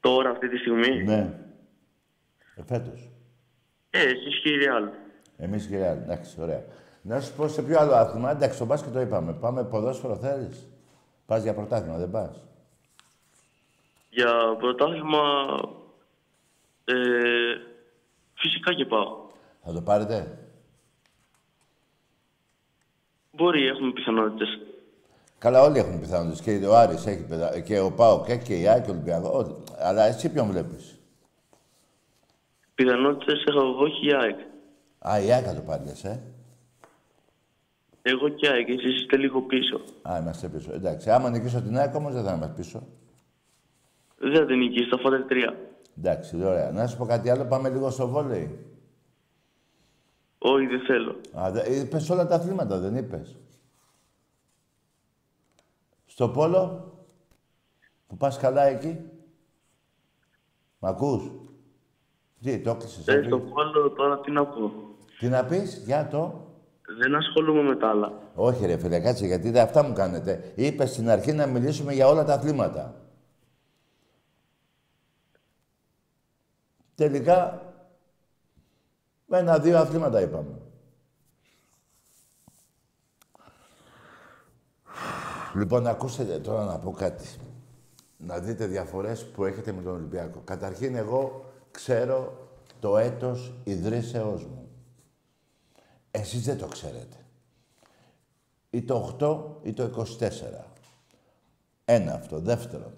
Τώρα αυτή τη στιγμή; Ναι. Ε, φέτος. Ε, εσείς και η Real. Εμείς και η Real. Εντάξει, ωραία. Να σου πω σε ποιο άλλο άθλημα. Εντάξει, στο μπάσκετ το είπαμε. Πάμε ποδόσφαιρο θέλεις; Πας για πρωτάθλημα, δεν πας; Για πρωτάθλημα... Ε, φυσικά και πάω. Θα το πάρετε; Μπορεί, έχουμε πιθανότητες. Καλά, όλοι έχουν πιθανότητες. Και ο Άρης έχει παιδα... και ο Πάο και, και η Άκη και ο Ολυμπιακός. Όλοι. Αλλά εσύ ποιον βλέπεις; Πιθανότητες έχω εγώ και η ΑΕΚ. Α, η Άκη θα το πάρεις, λες, ε. Εγώ και η ΑΕΚ, εσείς είστε λίγο πίσω. Α, είμαστε πίσω. Εντάξει, άμα νικήσω την ΑΕΚ όμως δεν θα είμαστε πίσω. Δεν θα την νικήσεις, θα φάτε τρία. Εντάξει, ωραία. Να σου πω κάτι άλλο, πάμε λίγο στο βόλεϊ. Όχι, δεν θέλω. Α, δε, είπες όλα τα αθλήματα, δεν είπες. Στο πόλο. Που πας καλά εκεί. Μ' ακούς; Τι, το έκλεισες. Ε, έφυγες. στο πόλο τώρα τι να πω. Τι να πεις, για το. Δεν ασχολούμαι με τα άλλα. Όχι ρε φίλε, κάτσε, γιατί δεν αυτά μου κάνετε. Είπες στην αρχή να μιλήσουμε για όλα τα αθλήματα. Τελικά, με ένα-δύο αθλήματα είπαμε. Λοιπόν, ακούστε τώρα να πω κάτι. Να δείτε διαφορές που έχετε με τον Ολυμπιακό. Καταρχήν, εγώ ξέρω το έτος ιδρύσεώς μου. Εσείς δεν το ξέρετε. Ή το 8 ή το 24. Ένα αυτό. Δεύτερον,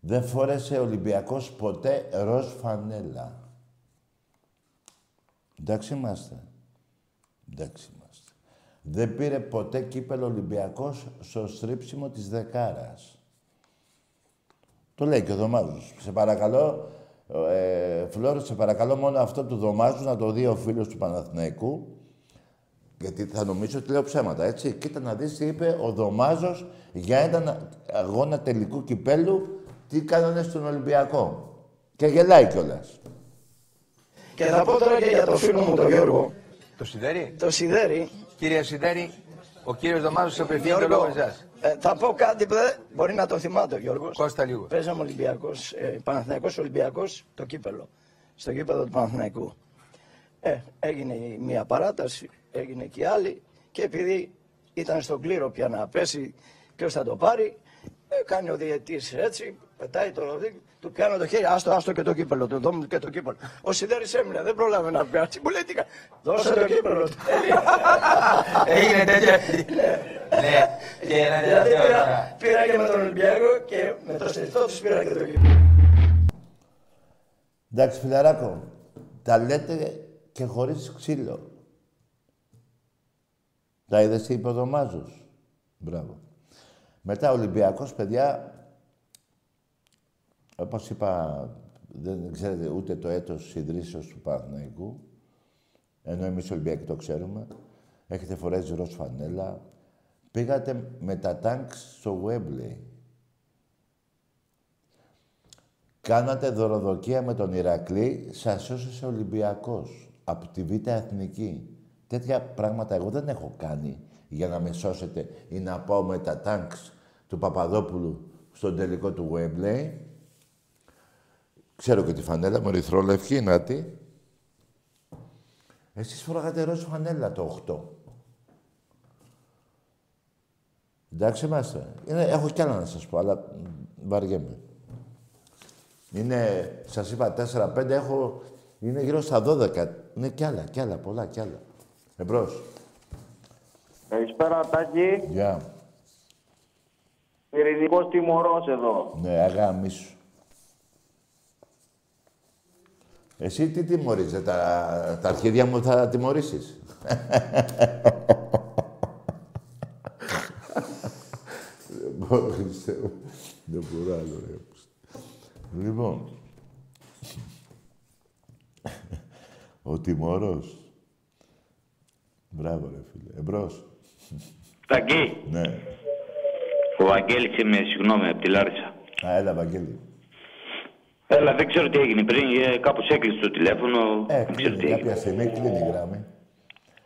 δεν φόρεσε ο Ολυμπιακός ποτέ ροζ φανέλα. Εντάξει είμαστε. Εντάξει είμαστε. Δεν πήρε ποτέ κύπελο Ολυμπιακός στο στρίψιμο της δεκάρας. Το λέει και ο Δωμάζος. Σε παρακαλώ, ε, Φλόρ, σε παρακαλώ μόνο αυτό του Δωμάζου να το δει ο φίλος του Παναθηναϊκού. Γιατί θα νομίζω ότι λέω ψέματα, έτσι. Κοίτα να δεις τι είπε ο Δωμάζος για έναν αγώνα τελικού κυπέλου, τι κάνανε στον Ολυμπιακό. Και γελάει κιόλας. Και θα πω τώρα και για το φίλο μου τον Γιώργο. Το Σιδέρι. Το Σιδέρι. Κύριε Σιδέρι, ο κύριος Δωμάζος σε απευθύνει το Γιώργο, λόγο εσάς. ε, θα πω κάτι που δεν μπορεί να το θυμάται ο Γιώργος. Κώστα λίγο. Παίζαμε Ολυμπιακός, ε, Παναθηναϊκός Ολυμπιακός, το κύπελο. Στο κύπελο του Παναθηναϊκού. Ε, έγινε η μία παράταση, έγινε και η άλλη και επειδή ήταν στον κλήρο πια να πέσει ποιος θα το πάρει, ε, κάνει ο διαιτής έτσι, πετάει το ροδί, του πιάνω το χέρι, άστο, άστο και το κύπελο, του δώμου και το κύπελο. Ο Σιδέρης έμεινε, δεν πρόλαβε να πιάσει, μου λέει τι κα- δώσε το κύπελο. Έγινε τέτοια. Ναι, και ένα Δηλαδή τελευταίο πήρα, τώρα. πήρα και με τον Ολυμπιακό και με το στριφτό τους πήρα και το κύπελο. Εντάξει, φιλαράκο, τα λέτε και χωρίς ξύλο. Τα είδες τι είπε ο Δωμάζος. Μπράβο. Μετά ο Ολυμπιακός, παιδιά, όπως είπα, δεν ξέρετε ούτε το έτος ιδρύσεως του Παναθηναϊκού, ενώ εμείς οι Ολυμπιακοί το ξέρουμε. Έχετε φορέσει ροζ φανέλα. Πήγατε με τα τάγκς στο Wembley. Κάνατε δωροδοκία με τον Ηρακλή, σας σώσσε ο Ολυμπιακός από τη Β' Εθνική. Τέτοια πράγματα εγώ δεν έχω κάνει για να με σώσετε ή να πάω με τα τάγκς του Παπαδόπουλου στον τελικό του Wembley. Ξέρω και τη φανέλα μου, ερυθρόλευκη, να τη. Εσείς φοράγατε ροζ φανέλα το 8. Εντάξει είμαστε. Είναι, έχω κι άλλα να σας πω, αλλά μ, βαριέμαι. Είναι, σας είπα, 4-5, έχω, είναι γύρω στα 12. Είναι κι άλλα, κι άλλα, πολλά κι άλλα. Εμπρός. Καλησπέρα, Τάκη. Γεια. Ειρηνικός τιμωρός εδώ. Ναι, αγάμι σου. Εσύ τι τιμωρίζε, τα, τα αρχίδια μου θα τιμωρήσεις. Δεν μπορώ, Χριστέ μου. Δεν μπορώ άλλο, ρε. Λοιπόν. Ο τιμωρός. Μπράβο, ρε φίλε. Εμπρός. Ταγκή, Ναι. ο Βαγγέλης είμαι, συγγνώμη, από τη Λάρισα. Α, έλα, Βαγγέλη. Έλα, δεν ξέρω τι έγινε πριν, ε, κάπως έκλεισε το τηλέφωνο, Ε, δεν ξέρω τι κλείνει έγινε. κάποια στιγμή, κλείνει η γράμμη.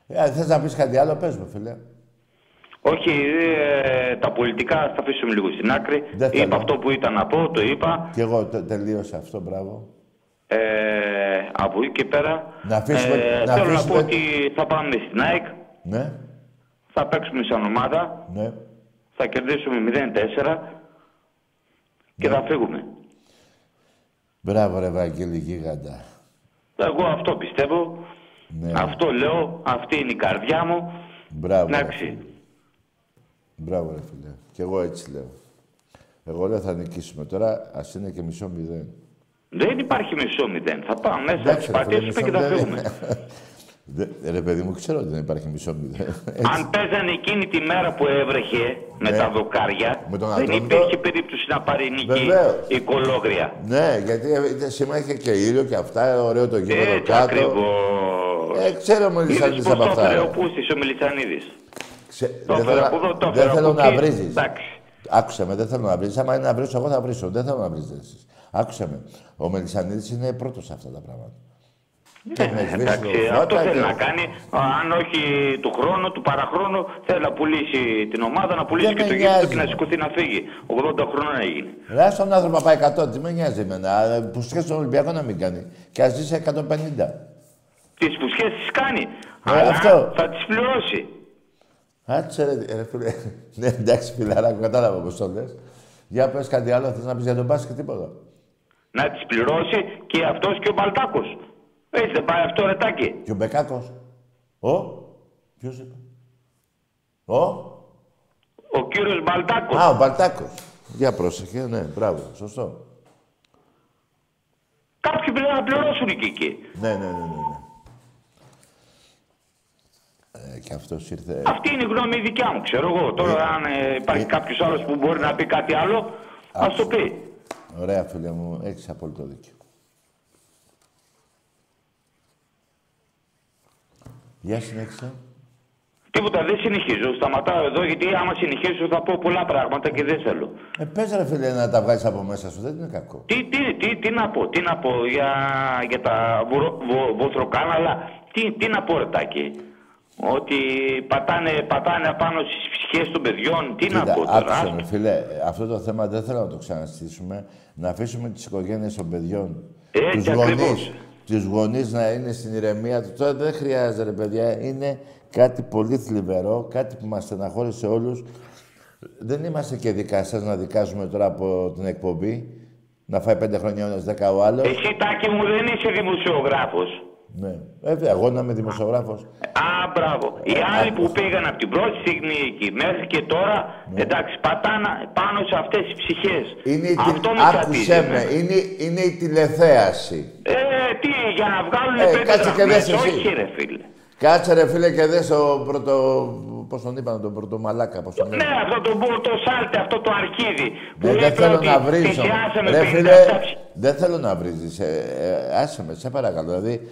Ε, θες να πεις κάτι άλλο, πες μου, φίλε. Όχι, ε, τα πολιτικά θα τα αφήσουμε λίγο στην άκρη. Δεν θέλω. Είπα αυτό που ήταν να πω, το είπα. Κι εγώ τε- τελείωσα αυτό, μπράβο. Ε, από εκεί και πέρα. Να αφήσουμε- ε, να θέλω να αφήσουμε- πω ότι θα πάμε στην ΑΕΚ, Ναι, θα παίξουμε σαν ομάδα, ναι. θα κερδίσουμε 0-4 και Ναι. θα φύγουμε. Μπράβο, ρε Βαγγέλη, γίγαντα. Εγώ αυτό πιστεύω, Ναι. αυτό λέω, αυτή είναι η καρδιά μου. Μπράβο. ρε Εντάξει. φίλε. Μπράβο, ρε φίλε. Κι εγώ έτσι λέω. Εγώ λέω θα νικήσουμε. Τώρα ας είναι και μισό μηδέν. Δεν υπάρχει μισό μηδέν. Θα πάμε μέσα, θα Εντάξει, τις ρε φίλε, πατήσουμε μισό και θα μηδέν φύγουμε. είναι. Δε- Ρε παιδί μου, ξέρω ότι δεν υπάρχει μισό μηδέν. Αν παίζανε εκείνη τη μέρα που έβρεχε με Ναι. τα δοκάρια, Με τον δεν Ατρόμητο. υπήρχε περίπτωση να πάρει νίκη Βεβαίως. η κολόγρια. ναι, γιατί ε, σήμερα είχε και ήλιο και αυτά, ωραίο το γήπεδο Έτσι κάτω. ακριβώς. Ε, ξέρω μου Είδες Λισανίδης πώς από το αυτά. έφερε ρε. ο Πούστης ο Μιλισανίδης. Ξε- Το Δεν έφερε θέλω, από εδώ, το δεν έφερε θέλω από να εκεί. βρίζεις. Εντάξει. Άκουσε με, δεν θέλω να βρει. Άμα είναι να βρίσω, εγώ θα βρίσω. Δεν θέλω να βρει εσεί. Άκουσε με. Ο Μελισανίδη είναι πρώτος σε αυτά τα πράγματα. Ναι, Τον έχει σβήσει εντάξει, το αυτό φώτα θέλει και- να κάνει. Αν όχι του χρόνου, του παραχρόνου, θέλει να πουλήσει την ομάδα, να πουλήσει Δεν και με το γήπεδο νοιάζει. και να σηκωθεί να φύγει. 80 χρόνια έγινε. Ρε, στον άνθρωπο να πάει 100, τι με νοιάζει εμένα. Α, Που σχέση τον Ολυμπιακό να μην κάνει. Και ας ζήσει 150. Τις φουσιέ τις κάνει. Ε, αλλά αυτό. θα τις πληρώσει. Άτσε ρε, ρε φίλε. ναι, εντάξει, φιλαράκο, κατάλαβα πώς το λες. Για πες κάτι άλλο, θες να πεις για τον μπάσκετ τίποτα. Να τις πληρώσει και αυτός και ο Μπαλτάκος. Έτσι δεν πάει αυτό ρετάκι. Και ο Μπεκάκος. Ο. Ποιος είπε; Ο. Ο κύριος Μπαλτάκος. Α, ο Μπαλτάκος. Για πρόσεχε, ναι, μπράβο, σωστό. Κάποιοι πρέπει να πληρώσουν και εκεί. Ναι, ναι, ναι, ναι. ναι. Ε, και αυτός ήρθε. Αυτή είναι η γνώμη δικιά μου, ξέρω εγώ. Τώρα, αν ε, υπάρχει κάποιος άλλος που μπορεί να πει κάτι άλλο, ας το πει. Ωραία, φίλε μου, έχεις απόλυτο δίκιο. Για συνέχισε. Τίποτα, δεν συνεχίζω. Σταματάω εδώ γιατί άμα συνεχίσω θα πω πολλά πράγματα και δεν θέλω. Ε, πες ρε φίλε να τα βγάλεις από μέσα σου, δεν είναι κακό. Τι, τι, τι, τι να πω, τι να πω για, για τα βουρο- βο- βοθροκάναλα, τι, τι να πω ρετάκι. Ότι πατάνε, πατάνε απάνω στις ψυχές των παιδιών, τι να Κοίτα, πω τώρα. άκουσε με φίλε, αυτό το θέμα δεν θέλω να το ξαναστήσουμε. Να αφήσουμε τις οικογένειες των παιδιών, Έτσι τους ακριβώς. Γονείς, τους γονείς να είναι στην ηρεμία τους. Τώρα δεν χρειάζεται ρε παιδιά, είναι κάτι πολύ θλιβερό, κάτι που μας στεναχώρησε όλους. Δεν είμαστε και δικαστές να δικάζουμε τώρα από την εκπομπή. Να φάει πέντε χρόνια ο ένας, δέκα ο άλλος. Εσύ Τάκη μου δεν είσαι δημοσιογράφος. Ναι. Ε, εγώ να είμαι δημοσιογράφος. Α, μπράβο. Οι άλλοι που πήγαν από την πρώτη στιγμή εκεί μέχρι και τώρα, εντάξει, πατάνε πάνω σε αυτές τις ψυχές. Ναι. Είναι η, Αυτό τη... με τσατίζει Άκουσέ με, εμένα. είναι, είναι η τηλεθέαση. Ε, τι, για να βγάλουν Ε, πέντε κάτσε και δραχμές, δες εσύ. όχι ρε φίλε. Κάτσε ρε φίλε και δες το πρώτο... Πώς τον είπαν, τον πρώτο μαλάκα, πώς τον Ναι, είπαν. αυτό το, το σάλτε, αυτό το αρχίδι. Που Ναι, δεν είπε θέλω ότι να βρίζεις όμως. θυσιάσαμε Ρε 57 φίλε, ψ- δεν θέλω να βρίζεις. Ε, ε, άσε με, σε παρακαλώ. Δηλαδή,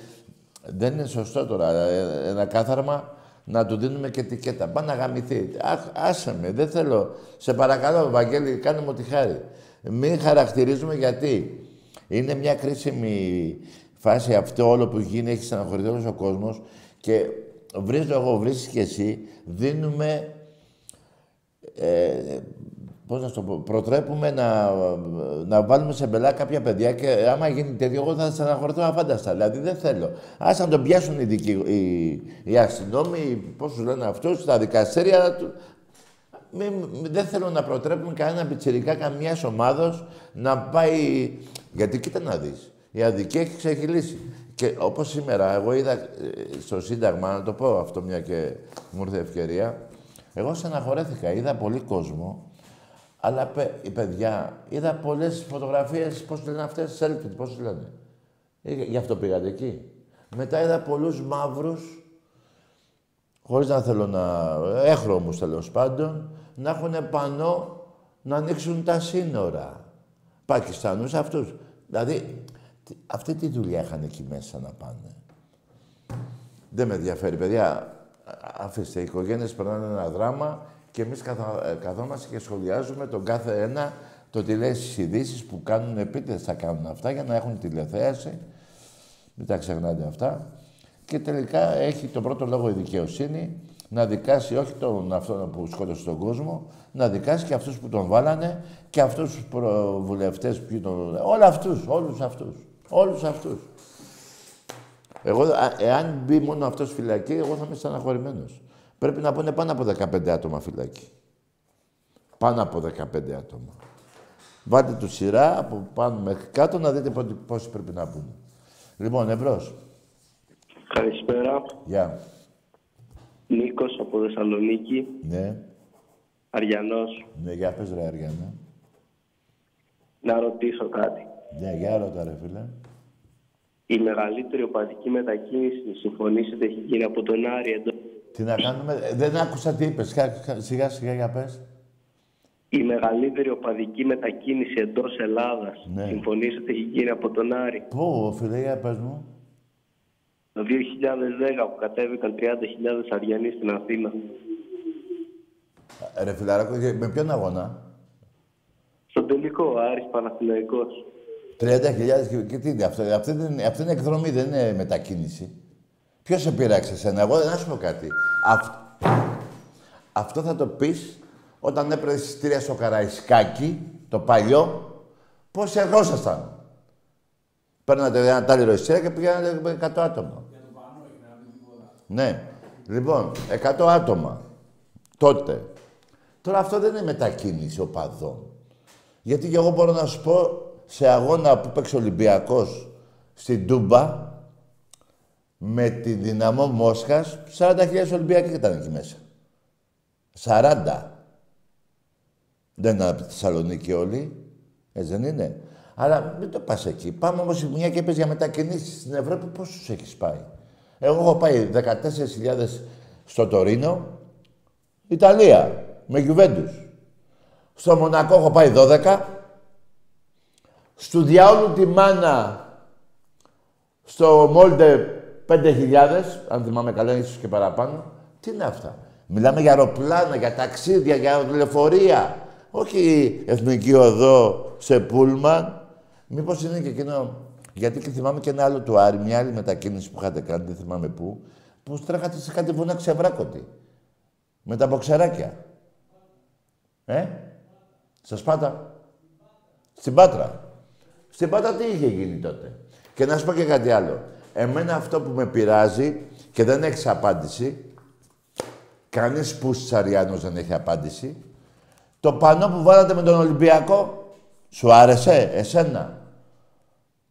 δεν είναι σωστό τώρα ε, ένα κάθαρμα να του δίνουμε και ετικέτα. Πά να γαμηθεί. Αχ, άσε με, δεν θέλω. Σε παρακαλώ, Βαγγέλη, κάνε μου τη χάρη. Μην χαρακτηρίζουμε γιατί είναι μια κρίσιμη φάση αυτό όλο που γίνει, έχει στεναχωρηθεί όλος ο κόσμος και βρίζω εγώ, βρίσκεις και εσύ, δίνουμε ε, πώς να σου το πω, προτρέπουμε να, να βάλουμε σε μπελά κάποια παιδιά και άμα γίνει τέτοιο, εγώ θα στεναχωρηθώ αφάνταστα. Δηλαδή δεν θέλω. Ας να τον πιάσουν οι, δικοί, οι, οι αστυνόμοι, πώς σου λένε αυτούς, τα δικαστήρια. του- Μη- μη- δεν θέλω να προτρέπουμε κανένα πιτσιρικά καμιά ομάδα να πάει. Γιατί κοίτα να δεις. Η αδικία έχει ξεχυλήσει. Και όπως σήμερα, εγώ είδα ε, στο Σύνταγμα, να το πω αυτό μια και μου ήρθε ευκαιρία. Εγώ στεναχωρέθηκα. Είδα πολύ κόσμο. Αλλά παι- οι παιδιά, είδα πολλές φωτογραφίες, πώς λένε αυτές, selfie, πώς λένε. Ε, Γι' αυτό πήγατε εκεί. Μετά είδα πολλούς μαύρους χωρίς να θέλω να... έχρωμους τέλος πάντων, να έχουν πανό να ανοίξουν τα σύνορα. Πακιστανούς αυτούς. Δηλαδή, τι- αυτή τη δουλειά είχαν εκεί μέσα να πάνε. Δεν με ενδιαφέρει, παιδιά. Α- Αφήστε, οι οικογένειες περνάνε ένα δράμα και εμείς καθα... ε, καθόμαστε και σχολιάζουμε τον κάθε ένα το τι λέει στις ειδήσεις που κάνουν επίτηδες θα κάνουν αυτά για να έχουν τηλεθέαση. Μην τα ξεχνάτε αυτά. Και τελικά έχει τον πρώτο λόγο η δικαιοσύνη να δικάσει όχι τον αυτόν που σκότωσε τον κόσμο, να δικάσει και αυτούς που τον βάλανε και αυτούς τους προβουλευτές που τον... Όλα αυτούς, όλους αυτούς. Όλους αυτούς. Εγώ, α- εάν μπει μόνο αυτός φυλακή, εγώ θα είμαι στεναχωρημένος. Πρέπει να πούνε πάνω από 15 άτομα φυλακή. Πάνω από 15 άτομα. Βάλτε του σειρά από πάνω μέχρι κάτω να δείτε πότε- πόσοι πρέπει να μπουν. Λοιπόν, εμπρός. Καλησπέρα. Γεια. Νίκος από Θεσσαλονίκη, Ναι. Αριανός. Ναι, για πες ρε Αριάννα. Να ρωτήσω κάτι. Ναι, για ρώτα ρε φίλε. Η μεγαλύτερη οπαδική μετακίνηση, συμφωνήσετε, έχει γίνει από τον Άρη εντός. Τι να κάνουμε, ε, δεν άκουσα τι είπες. Κα- κα- Σιγά σιγά για πες. Η μεγαλύτερη οπαδική μετακίνηση εντός Ελλάδας, Ναι. συμφωνήσετε, έχει γίνει από τον Άρη. Πού, φίλε, για πες μου. Το 2010 που κατέβηκαν 30.000 Αριανοί στην Αθήνα. Ε, Ρε φιλαράκο, για- με ποιον αγώνα; Στον τελικό, Άρης Παναθηναϊκός. 30.000 και, και τι είναι αυτό. Αυτή, δεν είναι, αυτή είναι εκδρομή, δεν είναι μετακίνηση. Ποιος σε πειράξε εσένα, εγώ δεν να σου πω κάτι. Αυ- αυτό θα το πεις όταν έπαιρνες εισιτήρια στο Καραϊσκάκι, το παλιό, πόσοι ερχόσασταν. Παίρνατε ένα τάλιρο εισιτήρια και πηγαίνατε με 100 άτομα. Ναι. Λοιπόν, 100 άτομα. Τότε. Τώρα αυτό δεν είναι μετακίνηση οπαδών. Γιατί και εγώ μπορώ να σου πω σε αγώνα που παίξει ο Ολυμπιακός στην Τούμπα με τη δυναμό Μόσχας, 40.000 Ολυμπιακοί ήταν εκεί μέσα. 40. Δεν είναι από τη Θεσσαλονίκη όλοι. Έτσι δεν είναι. Αλλά μην το πας εκεί. Πάμε όμως μια και είπες για μετακινήσεις στην Ευρώπη, πόσους έχεις πάει; Εγώ έχω πάει 14.000 στο Τωρίνο, Ιταλία, με Γιουβέντους. Στο Μονακό έχω πάει 12. Στου διάολου τη μάνα στο Μόλτε 5.000, αν θυμάμαι καλά, ίσως και παραπάνω. Τι είναι αυτά; Μιλάμε για αεροπλάνα, για ταξίδια, για λεωφορεία. Όχι εθνική οδό σε πούλμαν. Μήπως είναι και εκείνο... Γιατί και θυμάμαι και ένα άλλο του Άρη, μια άλλη μετακίνηση που είχατε κάνει, δεν θυμάμαι πού, που τρέχατε σε κάτι βουνά ξεβράκωτη. Με τα μποξεράκια. Ε, στα Σπάτα. Στην Πάτρα. Στην Πάτρα τι είχε γίνει τότε; Και να σου πω και κάτι άλλο. Εμένα αυτό που με πειράζει και δεν έχει απάντηση, κανείς Πουσαριάνος δεν έχει απάντηση, το πανό που βάλατε με τον Ολυμπιακό, σου άρεσε, εσένα;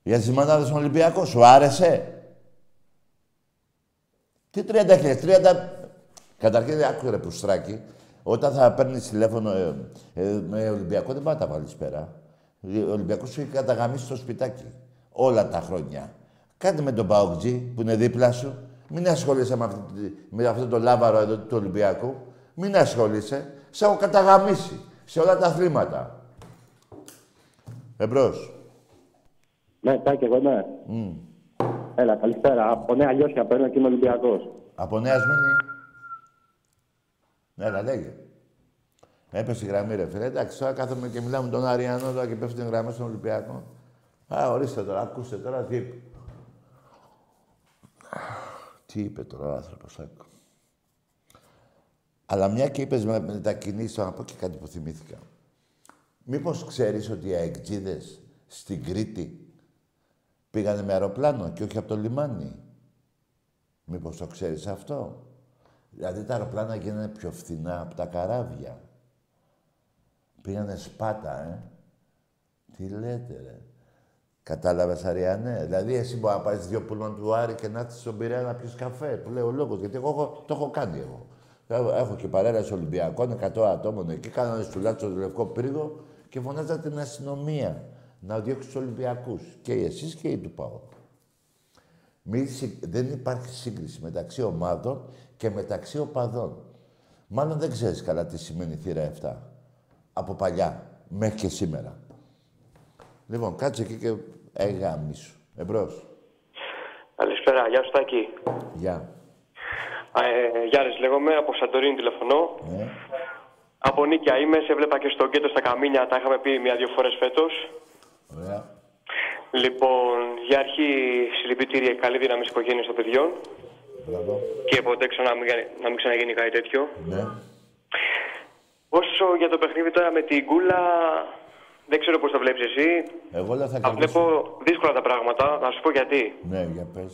Για τις μανάδες στον Ολυμπιακό, σου άρεσε; Τι 30 χιλιάδες, 30... Καταρχήν, άκου ρε πουστράκι, όταν θα παίρνεις τηλέφωνο ε, ε, με Ολυμπιακό, δεν πάει να τα βάλεις πέρα. Ο Ολυμπιακός σου έχει καταγαμίσει στο σπιτάκι όλα τα χρόνια. Κάντε με τον Παοκτζή που είναι δίπλα σου. Μην ασχολείσαι με, αυτή, με αυτό το λάβαρο εδώ του Ολυμπιακού. Μην ασχολείσαι. Σε έχω καταγαμίσει σε όλα τα αθλήματα. Εμπρός. Ναι, Τάκη, εγώ είμαι. Μμ. Έλα, καλησπέρα. Από Νέα Λιώσια παίρνω και είμαι Ολυμπιακός. Από Νέας Σμήνη. Έλα, λέγε. Έπεσε η γραμμή, ρε φίλε. Εντάξει, τώρα κάθομαι και μιλάμε με τον Αριανό τώρα και πέφτουν οι γραμμές στον Ολυμπιακό. Α, ορίστε τώρα, ακούστε τώρα τι είπε. Τι είπε τώρα ο άνθρωπος, άκου. Αλλά μια και είπες με, με τα κινήσεις, να πω και κάτι που θυμήθηκα. Μήπως ξέρεις ότι οι αεκτζίδες στην Κρήτη πήγανε με αεροπλάνο και όχι από το λιμάνι; Μήπως το ξέρεις αυτό; Δηλαδή τα αεροπλάνα γίνανε πιο φθηνά από τα καράβια. Πήγανε σπάτα, ε. Τι λέτε, ρε. Κατάλαβες, Αριανέ; Δηλαδή, εσύ μπορεί να πάρεις δύο πούλμαν του Άρη και να έρθεις στον Πειραιά να πιεις καφέ. Που λέει ο λόγος. Γιατί εγώ έχω- το έχω κάνει εγώ. Έχω- Έχω και παρέλαση Ολυμπιακών, 100 ατόμων εκεί. Κάνανε στουλάτσο στο λευκό πρίγο και φωνάζατε την αστυνομία να διώξει τους Ολυμπιακούς. Και εσείς και οι του ΠΑΟ. Μη συ- Δεν υπάρχει σύγκριση μεταξύ ομάδων και μεταξύ οπαδών. Μάλλον δεν ξέρεις καλά τι σημαίνει θύρα 7. Από παλιά, μέχρι και σήμερα. Λοιπόν, κάτσε εκεί και έγαμι σου. Εμπρός. Καλησπέρα, γεια σου Τάκη. Γεια. Ε, Γιάννης λέγομαι, από Σαντορίνη τηλεφωνώ. Ναι. Από Νίκια είμαι, σε έβλεπα και στο γκέτο στα Καμίνια, τα είχαμε πει μια-δύο φορές φέτος. Ωραία. Λοιπόν, για αρχή συλληπιτήρια και καλή δύναμη στις οικογένειες των παιδιών Μπράβο. και ποτέ ξανά να μην, να μην ξαναγίνει κάτι τέτοιο. Ναι. Όσο για το παιχνίδι τώρα με την Κούλα, δεν ξέρω πώς το βλέπεις εσύ. Εγώ λέω θα Τα βλέπω κερδίσω. δύσκολα τα πράγματα, να σου πω γιατί. Ναι, για πες.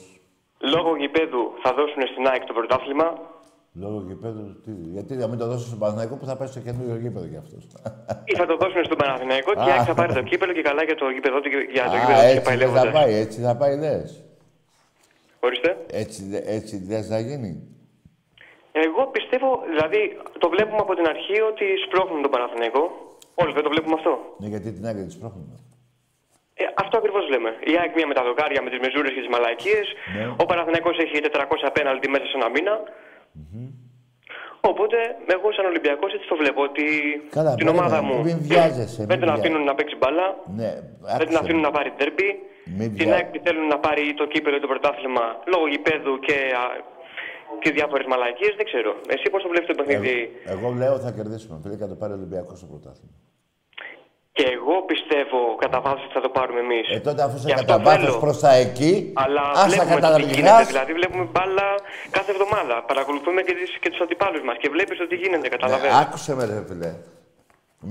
Λόγω γηπέδου θα δώσουν στην ΑΕΚ το πρωτάθλημα. Λόγω γηπέδου, τι, γιατί να μην το δώσω στον Παναθηναϊκό που θα πάει στο καινούριο γήπεδο κι αυτός. Ή θα το δώσουν στον Παναθηναϊκό και η Α. ΑΕΚ θα πάρει το κύπελο και καλά για το γήπεδο του για το Α, γήπεδο του και έτσι πάει δεν θα λέγοντας. πάει, έτσι θα πάει λες. Ορίστε. Έτσι, δε- έτσι δεν θα γίνει. Εγώ πιστεύω, δηλαδή το βλέπουμε από την αρχή ότι σπρώχνουν τον Παναθηναϊκό. Όλοι δεν το βλέπουμε αυτό. Ναι, γιατί την άκρη της πρόχνουμε. Ε, αυτό ακριβώς λέμε. Η ΑΕΚ μία με τα δοκάρια, με τις μεζούρες και τις μαλακίες. Ναι. Ο Παναθηναϊκός έχει 400 πέναλτι μέσα σε ένα μήνα. Οπότε, εγώ σαν Ολυμπιακός έτσι το βλέπω. Ότι Καλά, την περίμενε, ομάδα μου μην βιάζεσαι, μην δεν την βιάζεσαι. αφήνουν να παίξει μπάλα. Ναι, Δεν την άκουσε αφήνουν με. να πάρει τέρπι. Μην Την βιά- ΑΕΚ τη θέλουν να πάρει το κύπελο ή το πρωτάθλημα λόγω γηπέδου και, α, και διάφορες μαλακίες. Δεν ξέρω. Εσύ πώς το βλέπεις το παιχνίδι; Εγώ, εγώ λέω θα κερδίσουμε. Φίλε, και θα το πάρει ο Ολυμπιακός στο πρωτάθλημα. Και εγώ πιστεύω κατά βάθος ότι θα το πάρουμε εμείς. Ε, τότε αφού είσαι Γι' αυτό κατά βάθος θέλω. προς τα εκεί, Αλλά άσα βλέπουμε κατά το τι γίνεται. λιγάς. Δηλαδή, βλέπουμε μπάλα κάθε εβδομάδα. Παρακολουθούμε και, τις, και τους αντιπάλους μας και βλέπεις ότι γίνεται. Ναι, Καταλαβαίνω. άκουσε με ρε φίλε.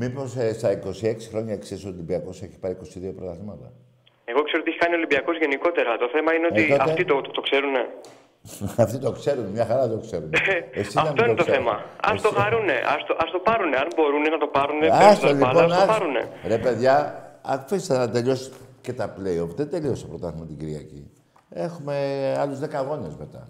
Μήπως ε, στα 26 χρόνια ξέρεις ότι ο Ολυμπιακός έχει πάρει 22 πρωταθλήματα; Εγώ ξέρω ότι έχει κάνει ο Ολυμπιακός γενικότερα. Το θέμα είναι ότι Ε, τότε- αυτοί το, το, το ξέρουν. Αυτοί το ξέρουν, μια χαρά το ξέρουν. Εσύ να Αυτό μην είναι το ξέρεις. θέμα. Α το χαρούνε. Α το, ας το πάρουνε. Αν μπορούν να το πάρουνε, Άστο παίρνουν μπάλα, λοιπόν, ας το άστο. πάρουνε. Ρε παιδιά, αφήστε να τελειώσει και τα play-off. Δεν τελείωσε το πρωτάθλημα την Κυριακή. Έχουμε άλλους 10 αγώνες μετά.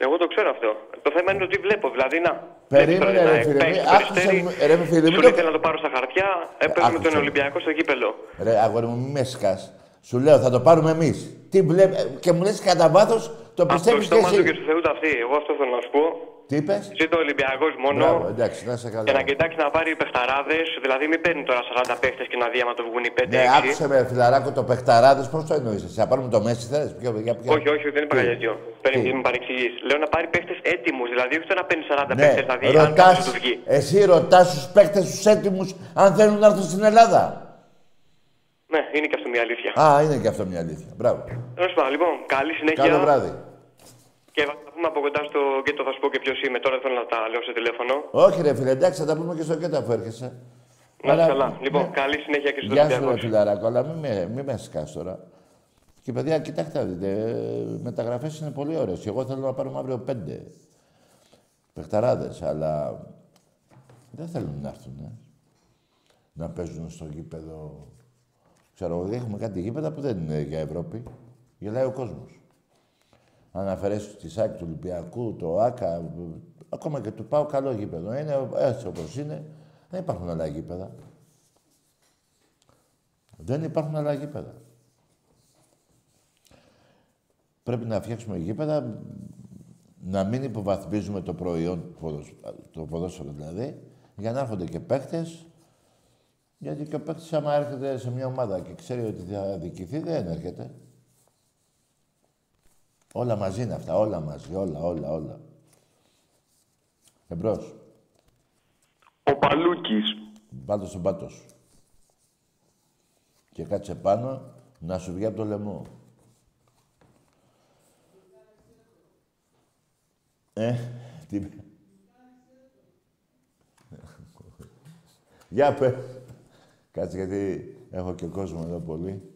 Εγώ το ξέρω αυτό. Το θέμα είναι ότι βλέπω. Δηλαδή, να. Περίμενε, βλέπεις τώρα, ρε να φίλε, παίξει μη- το άκουσε Περιστέρι, μου, ρε φίλε, μην Σου το- λέει θέλω να το πάρω στα χαρτιά, έπαιζε με άκουσε τον με. Ολυμπιακό στο κύπελο. Ρε, αγόρι μου, μη με σκάς. Σου λέω, θα το πάρουμε εμείς. Τι βλέ... ε, Και μου λες κατά βάθος, το Από το πιστεύεις και στόμα του και εσύ. του Θεού τα αυτή. Εγώ αυτό θέλω να σου πω. Τι είπες; Ζήτω ο Ολυμπιακός μόνο. Μπράβο, εντάξει, να σε καλά. Και να κοιτάξει να πάρει παιχταράδες, δηλαδή μην παίρνει τώρα 40 παίχτες και να δει άμα το βγουν οι 5-6. Ναι, άκουσε με, φιλαράκο, το παιχταράδες, πώς το εννοείς εσύ. Θα πάρουμε το Μέση, θες. Ποιο, για ποιο. Όχι, όχι, δεν είπα Τι; κάτι τέτοιο. Παίρνει Τι; και με παρεξηγείς. Λέω να πάρει παίχτες έτοιμους, δηλαδή όχι το να παίρνει 40 Ναι, παίχτες, δηλαδή αν ρωτάς, κάποιο του βγει. εσύ ρωτάς τους παίκτες τους έτοιμους αν θέλουν να έρθουν στην Ελλάδα. Ναι, είναι και αυτό μια αλήθεια. Α, είναι και αυτό μια αλήθεια. Μπράβο. Τέλος πάντων, λοιπόν, καλή συνέχεια. Καλό βράδυ. Και θα τα πούμε από κοντά στο γκέτο, θα σου πω και ποιος είμαι. Τώρα δεν θέλω να τα λέω στο τηλέφωνο. Όχι ρε φίλε, εντάξει, θα τα πούμε και στο κέντρο αφού έρχεσαι. Να Αλλά- είσαι καλά. Λοιπόν, ναι. καλή συνέχεια και στο Γεια σου Ολυμπιακό. ρε φιλαράκο, αλλά μην με, μη με σκάς τώρα. Και παιδιά, κοιτάξτε, να δείτε, ε, μεταγραφές είναι πολύ ωραίες. Εγώ θέλω να πάρουμε αύριο πέντε παιχταράδες, αλλά δεν θέλουν να έρθουν, ε. να παίζουν στο γήπεδο. Ξέρω εγώ, έχουμε κάτι γήπεδα που δεν είναι για Ευρώπη. Γελάει ο κόσμος. Αν αφαιρέσει τη ΣΑΚ του Ολυμπιακού, το ΆΚΑ, ακόμα και του ΠΑΟ καλό γήπεδο. Είναι έτσι όπως είναι. Δεν υπάρχουν άλλα γήπεδα. Δεν υπάρχουν άλλα γήπεδα. Πρέπει να φτιάξουμε γήπεδα, να μην υποβαθμίζουμε το προϊόν, ποδοσ- το ποδόσφαιρο δηλαδή, για να έρχονται και παίχτες, γιατί και ο παίχτης άμα έρχεται σε μια ομάδα και ξέρει ότι θα δικηθεί, δεν έρχεται. Όλα μαζί είναι αυτά, όλα μαζί, όλα, όλα, όλα. Εμπρός. Ο Παλούκης. Βάλτε στον πάτο σου. Και κάτσε πάνω να σου βγει από το λαιμό. Ε, τι... Για πες. Κάτσε γιατί έχω και κόσμο εδώ πολύ.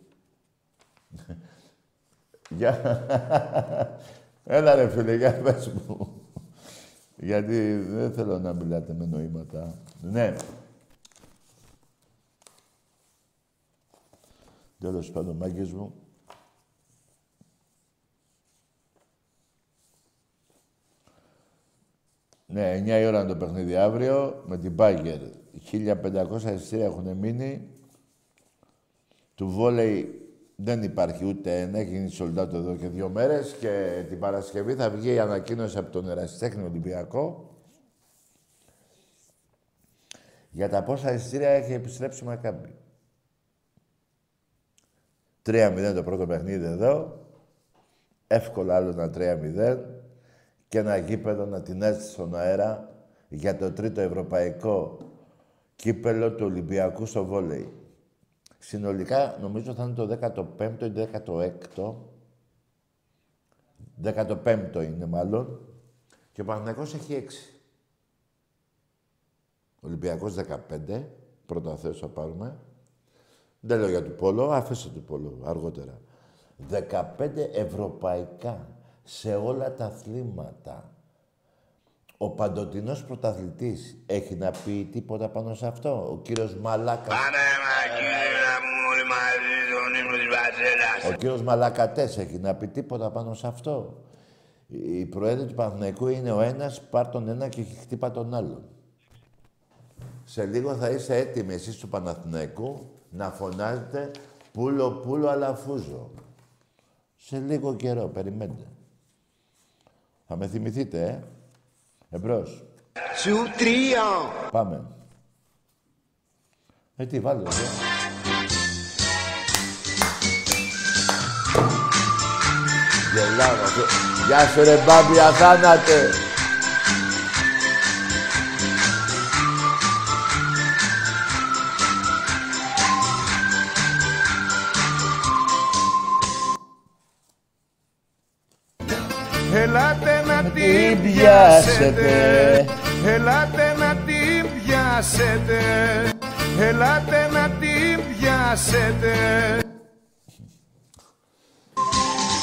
Για... Έλα ρε φίλε, για πες μου. Γιατί δεν θέλω να μιλάτε με νοήματα. Ναι. Τέλος πάντων, μάγκες μου. Ναι, 9 η ώρα είναι το παιχνίδι αύριο με την Μπάγκερ. 1500 εισιτήρια έχουν μείνει. Του βόλεϊ δεν υπάρχει ούτε ένα, έχει γίνει sold out εδώ και δύο μέρες και την Παρασκευή θα βγει η ανακοίνωση από τον Ερασιτέχνη Ολυμπιακό για τα πόσα εισιτήρια έχει επιστρέψει η Μακάμπη. 3-0 το πρώτο παιχνίδι εδώ. Εύκολα άλλο ένα 3-0 και ένα γήπεδο να την έρθει στον αέρα για το τρίτο ευρωπαϊκό κύπελο του Ολυμπιακού στο βόλεϊ. Συνολικά νομίζω θα είναι το 15ο ή 16ο. 15ο είναι μάλλον. Και ο Παναθηναϊκός έχει 6. Ο Ολυμπιακός 15. Πρώτα θέση θα πάρουμε. Δεν λέω για του Πόλο, αφήστε του Πόλο αργότερα. 15 ευρωπαϊκά σε όλα τα αθλήματα. Ο παντοτινός πρωταθλητής έχει να πει τίποτα πάνω σε αυτό; Ο κύριος Μαλάκας. Ο κύριος Μαλακατές έχει να πει τίποτα πάνω σε αυτό. Η προέδρη του Παναθηναϊκού είναι ο ένας, πάρ τον ένα και χτύπα τον άλλον. Σε λίγο θα είστε έτοιμοι εσείς του Παναθηναϊκού να φωνάζετε πούλο, πούλο, αλαφούζο. Σε λίγο καιρό, περιμένετε. Θα με θυμηθείτε, ε; Εμπρός. Σου τρία. Πάμε. Ε, τι, βάλε, Γελάω αυτό. Γεια σου ρε μπάμπη, αθάνατε. Ελάτε να την πιάσετε. Ελάτε να την πιάσετε. Ελάτε να την πιάσετε.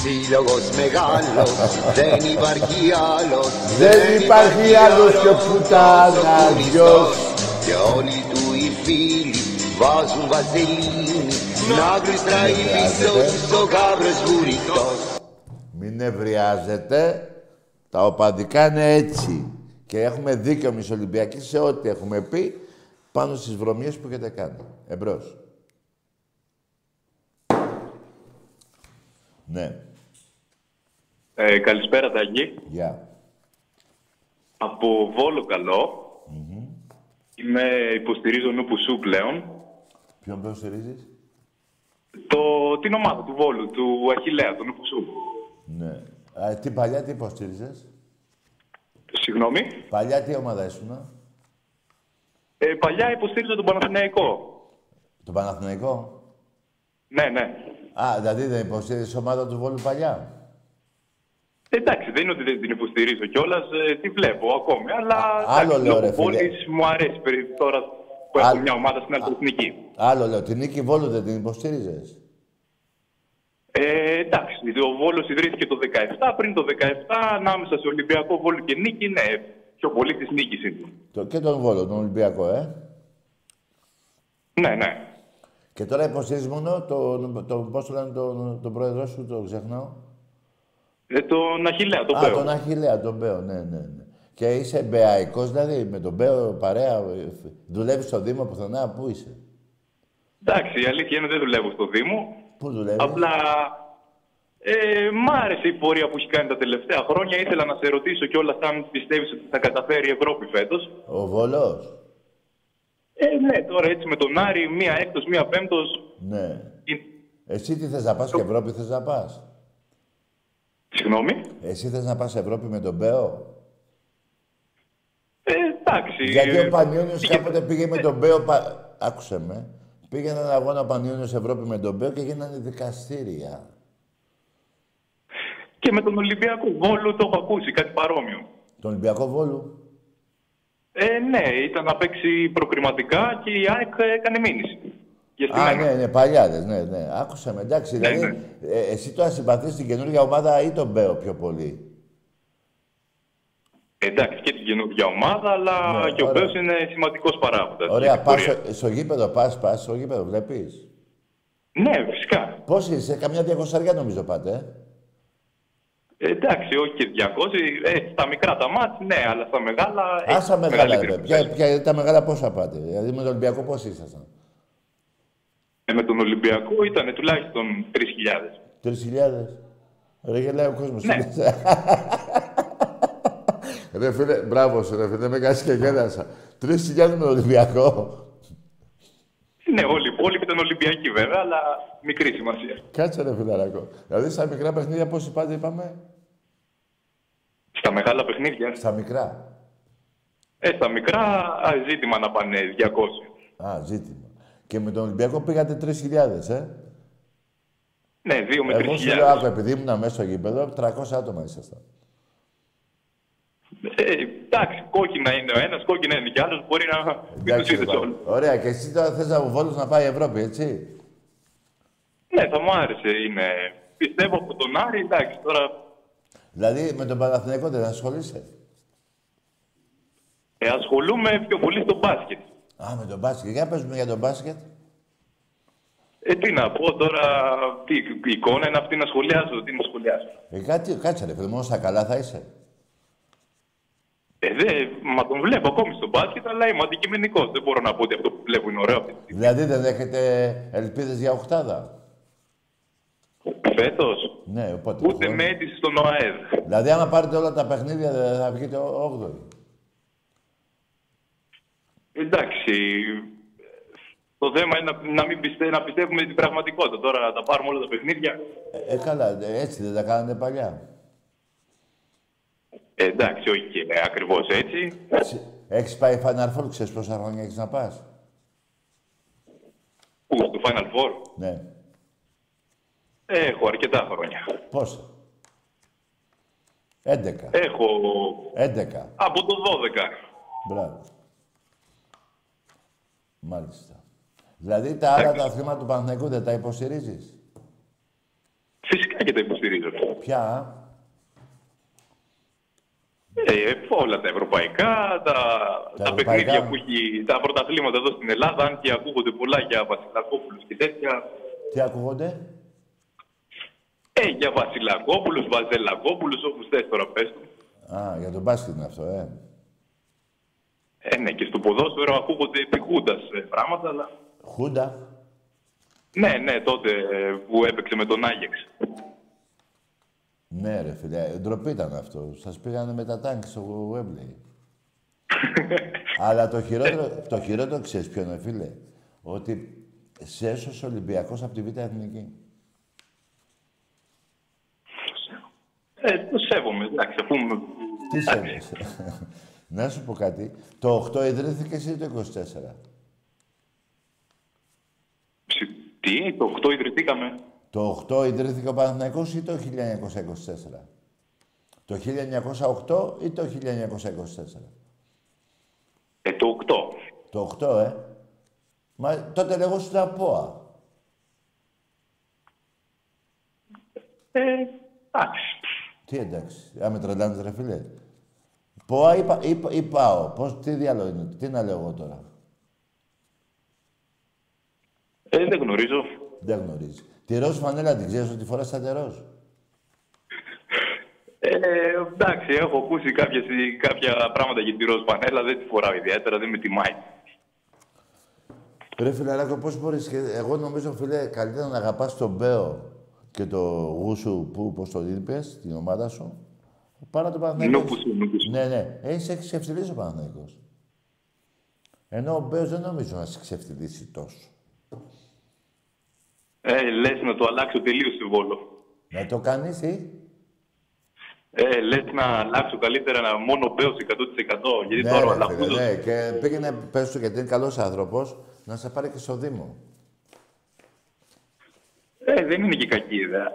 Σύλλογος μεγάλος, δεν υπάρχει άλλος Δεν υπάρχει άλλος πιο πουτάνας Και όλοι του οι φίλοι βάζουν βαζελίνη Να γλιστράει πίσω τους ο γάβρος βουρητός Μην νευριάζετε. Τα οπαδικά είναι έτσι. Και έχουμε δίκιο εμείς Ολυμπιακοί σε ό,τι έχουμε πει πάνω στις βρωμιές που έχετε κάνει. Εμπρός. Ναι. Ε, καλησπέρα Τάκη. Γεια. Από Βόλο καλό. Είμαι, υποστηρίζω νου σου πλέον. Ποιον ποιον στηρίζεις; Το, την ομάδα του Βόλου, του Αχιλέα, του Νουφουσού. Ναι. Α, τι παλιά τι υποστήριζες; Συγγνώμη. Παλιά τι ομάδα ήσουνα; Ε, παλιά υποστήριζα τον Παναθηναϊκό. Το Παναθηναϊκό; Ναι, ναι. Α, δηλαδή δεν υποστήριζες ομάδα του Βόλου παλιά; Ε, Εντάξει, δεν είναι ότι δεν την υποστηρίζω κιόλας, ε, τη βλέπω ακόμη. Αλλά άλλο εντάξει, λέω, λόγω ρε, φίλε. πόλης μου αρέσει περί- τώρα που έχω μια ομάδα στην Αλτεθνική. Άλλο λέω, την νίκη Βόλου δεν την υποστήριζες. Ε, εντάξει, ο Βόλος ιδρύθηκε το 17. Πριν το 17, ανάμεσα σε Ολυμπιακό Βόλο και Νίκη, ναι, πιο πολύ της νίκης είναι. Το, και τον Βόλο, τον Ολυμπιακό, ε; Ναι, ναι. Και τώρα υποστηρίζεις μόνο τον, το, πώς το λένε, τον, τον πρόεδρό σου, το ξεχνάω. Ε, τον Αχιλέα, τον Α, Πέο. τον Αχιλέα, τον Μπέο, ναι, ναι, ναι. Και είσαι μπεαϊκός, δηλαδή, με τον Μπέο παρέα, ε, δουλεύεις στο Δήμο πουθενά, πού είσαι; Εντάξει, η αλήθεια είναι ότι δεν δουλεύω στο Δήμο. Πού δουλεύεις; Απλά ε, μ' άρεσε η πορεία που έχει κάνει τα τελευταία χρόνια. Ήθελα να σε ρωτήσω κιόλας αν πιστεύεις ότι θα καταφέρει η Ευρώπη φέτος. Ο Βόλος; Ε, ναι, τώρα έτσι με τον Άρη, μία έκτος, μία πέμπτος. Ναι. Εσύ τι θες να πας και Ευρώπη θες να πας; Συγγνώμη. Εσύ θες να πας Ευρώπη με τον Μπέο; Ε, εντάξει. Γιατί ε, ο Πανιόνιος κάποτε πήγε με τον Μπέο... Πα... Άκουσε με. Πήγε έναν αγώνα ο Πανιόνιος Ευρώπη με τον Μπέο και γίνανε δικαστήρια. Και με τον Ολυμπιακό Βόλο το έχω ακούσει, κάτι παρόμοιο. Τον Ολυμπιακό Βόλου; Ε, ναι, ήταν να παίξει προκριματικά και η ΑΕΚ έκανε μήνυση. Για Α, στημένα. ναι, ναι, παλιάδες, ναι, ναι. Άκουσε με, εντάξει. Ναι, δηλαδή, ε, εσύ τώρα συμπαθείς την καινούργια ομάδα ή τον Μπέο πιο πολύ; Εντάξει, και την καινούργια ομάδα, αλλά Ναι, και ο ωραία. Μπέος είναι σημαντικός παράγοντας. Ωραία, στην πας πορεία. στο, στο γήπεδο, πας, πας στο γήπεδο, βλέπεις; Ναι, φυσικά. Πώς είσαι, καμιά διακοσαριά νομίζω πάτε, ε; Ε, εντάξει, όχι και 200. Ε, στα μικρά τα μάτς, ναι, αλλά στα μεγάλα. έχει Άσα μεγάλα, μεγαλύτερη ρε. Ποια, ποια, τα μεγάλα πόσα πάτε. Δηλαδή με τον Ολυμπιακό πώς ήσασταν; Ε, με τον Ολυμπιακό ήταν τουλάχιστον 3.000. Τρεις χιλιάδες. Ρε γελάει ο κόσμος. Ναι. ρε φίλε, μπράβο σου ρε φίλε, με κάνεις και γέλασα. Τρεις χιλιάδες με τον Ολυμπιακό. Ναι, όλοι οι υπόλοιποι ήταν Ολυμπιακοί βέβαια, αλλά μικρή σημασία. Κάτσε ρε φιλαράκο. Δηλαδή στα μικρά παιχνίδια πόσοι πάτε είπαμε; Στα μεγάλα παιχνίδια. Στα μικρά. Ε, στα μικρά α, ζήτημα να πάνε 200. Α, ζήτημα. Και με τον Ολυμπιακό πήγατε 3.000, ε; Ναι, 2 με 3.000. Εγώ σου λέω, άκου, επειδή ήμουν μέσα στο γήπεδο, 300 άτομα ήσασταν. Ε, εντάξει, κόκκινα είναι ο ένας, κόκκινα είναι κι άλλος. Μπορεί να μην του Εντάξει, είδε ρε, όλους. Ωραία, και εσύ τώρα θες να Βόλος να πάει Ευρώπη, έτσι; Ναι, θα μου άρεσε. Είναι... Πιστεύω από τον Άρη, εντάξει, τώρα Δηλαδή με τον Παναθηναϊκό δεν ασχολείσαι; ε, ασχολούμαι πιο πολύ στο μπάσκετ. Α, με τον μπάσκετ. Για πες μου για τον μπάσκετ. Ε, τι να πω τώρα, τι η εικόνα είναι αυτή να σχολιάζω, τι να σχολιάσω. Ε, κάτι, κάτσε ρε, φίλε, μόνο στα καλά θα είσαι. Ε, δε, μα τον βλέπω ακόμη στο μπάσκετ, αλλά είμαι αντικειμενικός. Δεν μπορώ να πω ότι αυτό που βλέπω είναι ωραίο αυτή τη Δηλαδή δεν έχετε ελπίδες για οχτάδα; Φέτος, Ναι, οπότε. ούτε με αίτηση στον ΟΑΕΔ. Δηλαδή άμα πάρετε όλα τα παιχνίδια δεν θα βγείτε 8η. Εντάξει, το θέμα είναι να, να μην πιστε, να πιστεύουμε την πραγματικότητα. Τώρα να τα πάρουμε όλα τα παιχνίδια. Ε, καλά, ε, έτσι δεν τα κάνατε παλιά. Ε, εντάξει, όχι και ακριβώς έτσι. Έχεις πάει Final Four, ξέρεις πόσα χρόνια έχεις να πας; Πού, στο Final Four; Ναι. Ε, έχω αρκετά χρόνια. Πόσα; 11. Έχω 11. από το 12. Μπράβο. Μάλιστα. Δηλαδή τα άλλα τα αθλήματα του Παναθηναϊκού δεν τα υποστηρίζεις; Φυσικά και τα υποστηρίζω. Ποια; Ε, όλα τα ευρωπαϊκά, τα, τα, ευρωπαϊκά. παιχνίδια που έχει, τα πρωταθλήματα εδώ στην Ελλάδα, αν και ακούγονται πολλά για Βασιλακόπουλους και τέτοια. Τι ακούγονται; Ε, για Βασιλακόπουλους, Βαζελακόπουλους, όπως θες τώρα πες του. Α, για τον μπάσκετ είναι αυτό, ε. Ε, ναι, και στο ποδόσφαιρο ακούγονται επί Χούντας ε, πράγματα, αλλά... Χούντα. Ναι, ναι, τότε ε, που έπαιξε με τον Άγιεξ. Ναι, ρε φίλε, ε, ντροπή ήταν αυτό. Σας πήγανε με τα τάγκ στο Wembley. Αλλά το χειρότερο, το χειρότερο ξέρεις ποιο είναι, φίλε; Ότι σε έσωσε ο Ολυμπιακός από τη Β' Εθνική. Ε, το σέβομαι, εντάξει, αφού... με- Τι σέβεσαι; Να σου πω κάτι. Το 8 ιδρύθηκε ή το 24. Τι, το 8 ιδρυθήκαμε. Το 8 ιδρύθηκε ο Παναθηναϊκός ή το 1924. Το 1908 ή το 1924. Ε, το 8. Το 8, ε. Μα τότε λεγόσουν τα ΠΟΑ. Ε, εντάξει. Τι εντάξει, αν με τρελάνεις ρε φίλε. ΠΟΑ ή, πα- ή, πα- ή ΠΑΟ. Πώς, τι διάλογο είναι, τι να λέω εγώ τώρα; Ε, δεν γνωρίζω. Δεν γνωρίζει. Τη ροζ φανέλα την ξέρεις ότι φοράς τα ροζ. Ε, εντάξει, έχω ακούσει κάποιες, κάποια πράγματα για τη ροζ πανέλα, δεν τη φοράω ιδιαίτερα, δεν με τιμάει. Ρε φιλαράκο, πώς μπορείς και... Εγώ νομίζω, φίλε, καλύτερα να αγαπάς τον Μπέο και το γούσου που, πώς το είπες, την ομάδα σου, παρά τον Παναθηναϊκός. Νούκουσου, νούκουσου. Ναι, ναι. Ε, σε ξεφτυλίσει ο Παναθηναϊκός. Ενώ ο Μπέος δεν νομίζω να σε ξεφτυλίσει τόσο. Ε, λες να το αλλάξω τελείως στη Βόλο. Να το κάνεις ή... Ε, λες να αλλάξω καλύτερα να μόνο πέος 100% γιατί ναι, τώρα ο ρε, φίλε, Αλαφούζος... ναι. Και πήγαινε, πες του, γιατί είναι καλός άνθρωπος, να σε πάρει και στο Δήμο. Ε, δεν είναι και κακή ιδέα.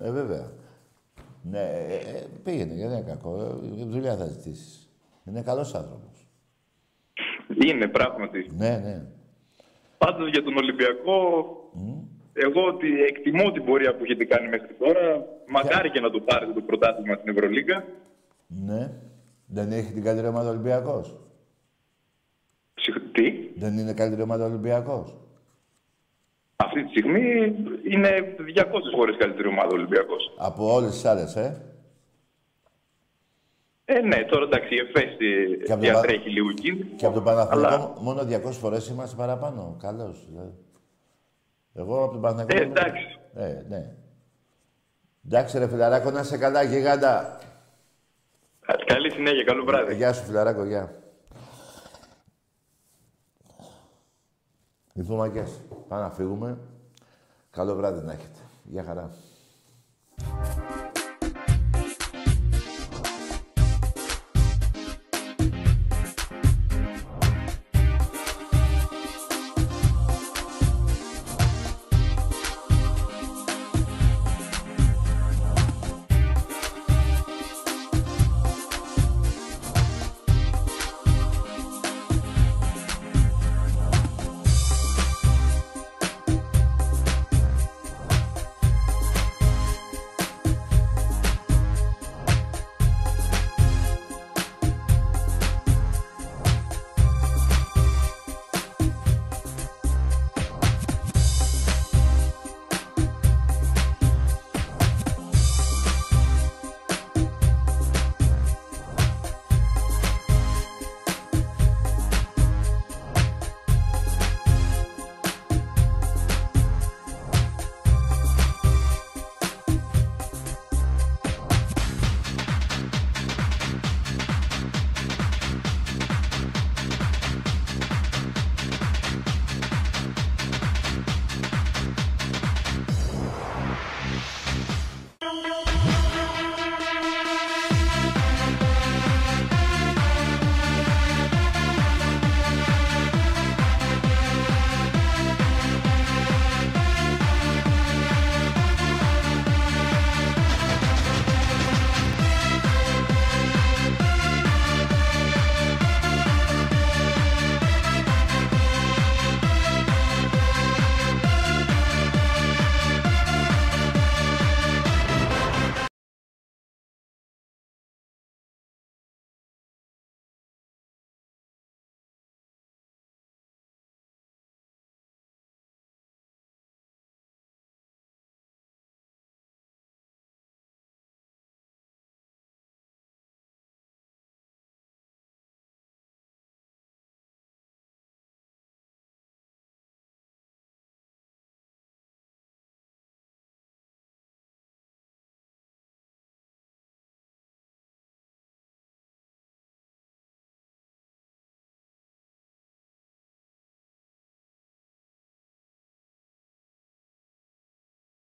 Ε, βέβαια. Ναι, ε, ε, πήγαινε, γιατί είναι κακό. Ε, δουλειά θα ζητήσεις. Είναι καλός άνθρωπος. Είναι πράγματι. Ναι, ναι. Πάντως για τον Ολυμπιακό, εγώ ότι εκτιμώ την πορεία που έχετε κάνει μέχρι τώρα. Μακάρι και να το πάρετε το πρωτάθλημα στην Ευρωλίγκα. Ναι. Δεν έχει την καλύτερη ομάδα Ολυμπιακός. Τι, Δεν είναι καλύτερη ομάδα Ολυμπιακός. Αυτή τη στιγμή είναι 200 φορές καλύτερη ομάδα ο Ολυμπιακός. Από όλες τις άλλες, ε; Ε, ναι, τώρα εντάξει, η ΕΦΕΣ Και από το διατρέχει λίγο κίνδυνο. Και από τον Παναθηναϊκό μόνο 200 φορές είμαστε παραπάνω. Καλώς. δηλαδή. Εγώ από τον Παναθηναϊκό... Ε, εντάξει. Ε, ναι. Εντάξει ρε φιλαράκο, να είσαι καλά, γιγάντα. Καλή συνέχεια, καλό βράδυ. Ε, Γεια σου φιλαράκο, γεια. Λοιπόν, μακιάς, πάμε να φύγουμε. Καλό βράδυ να έχετε. Γεια χαρά.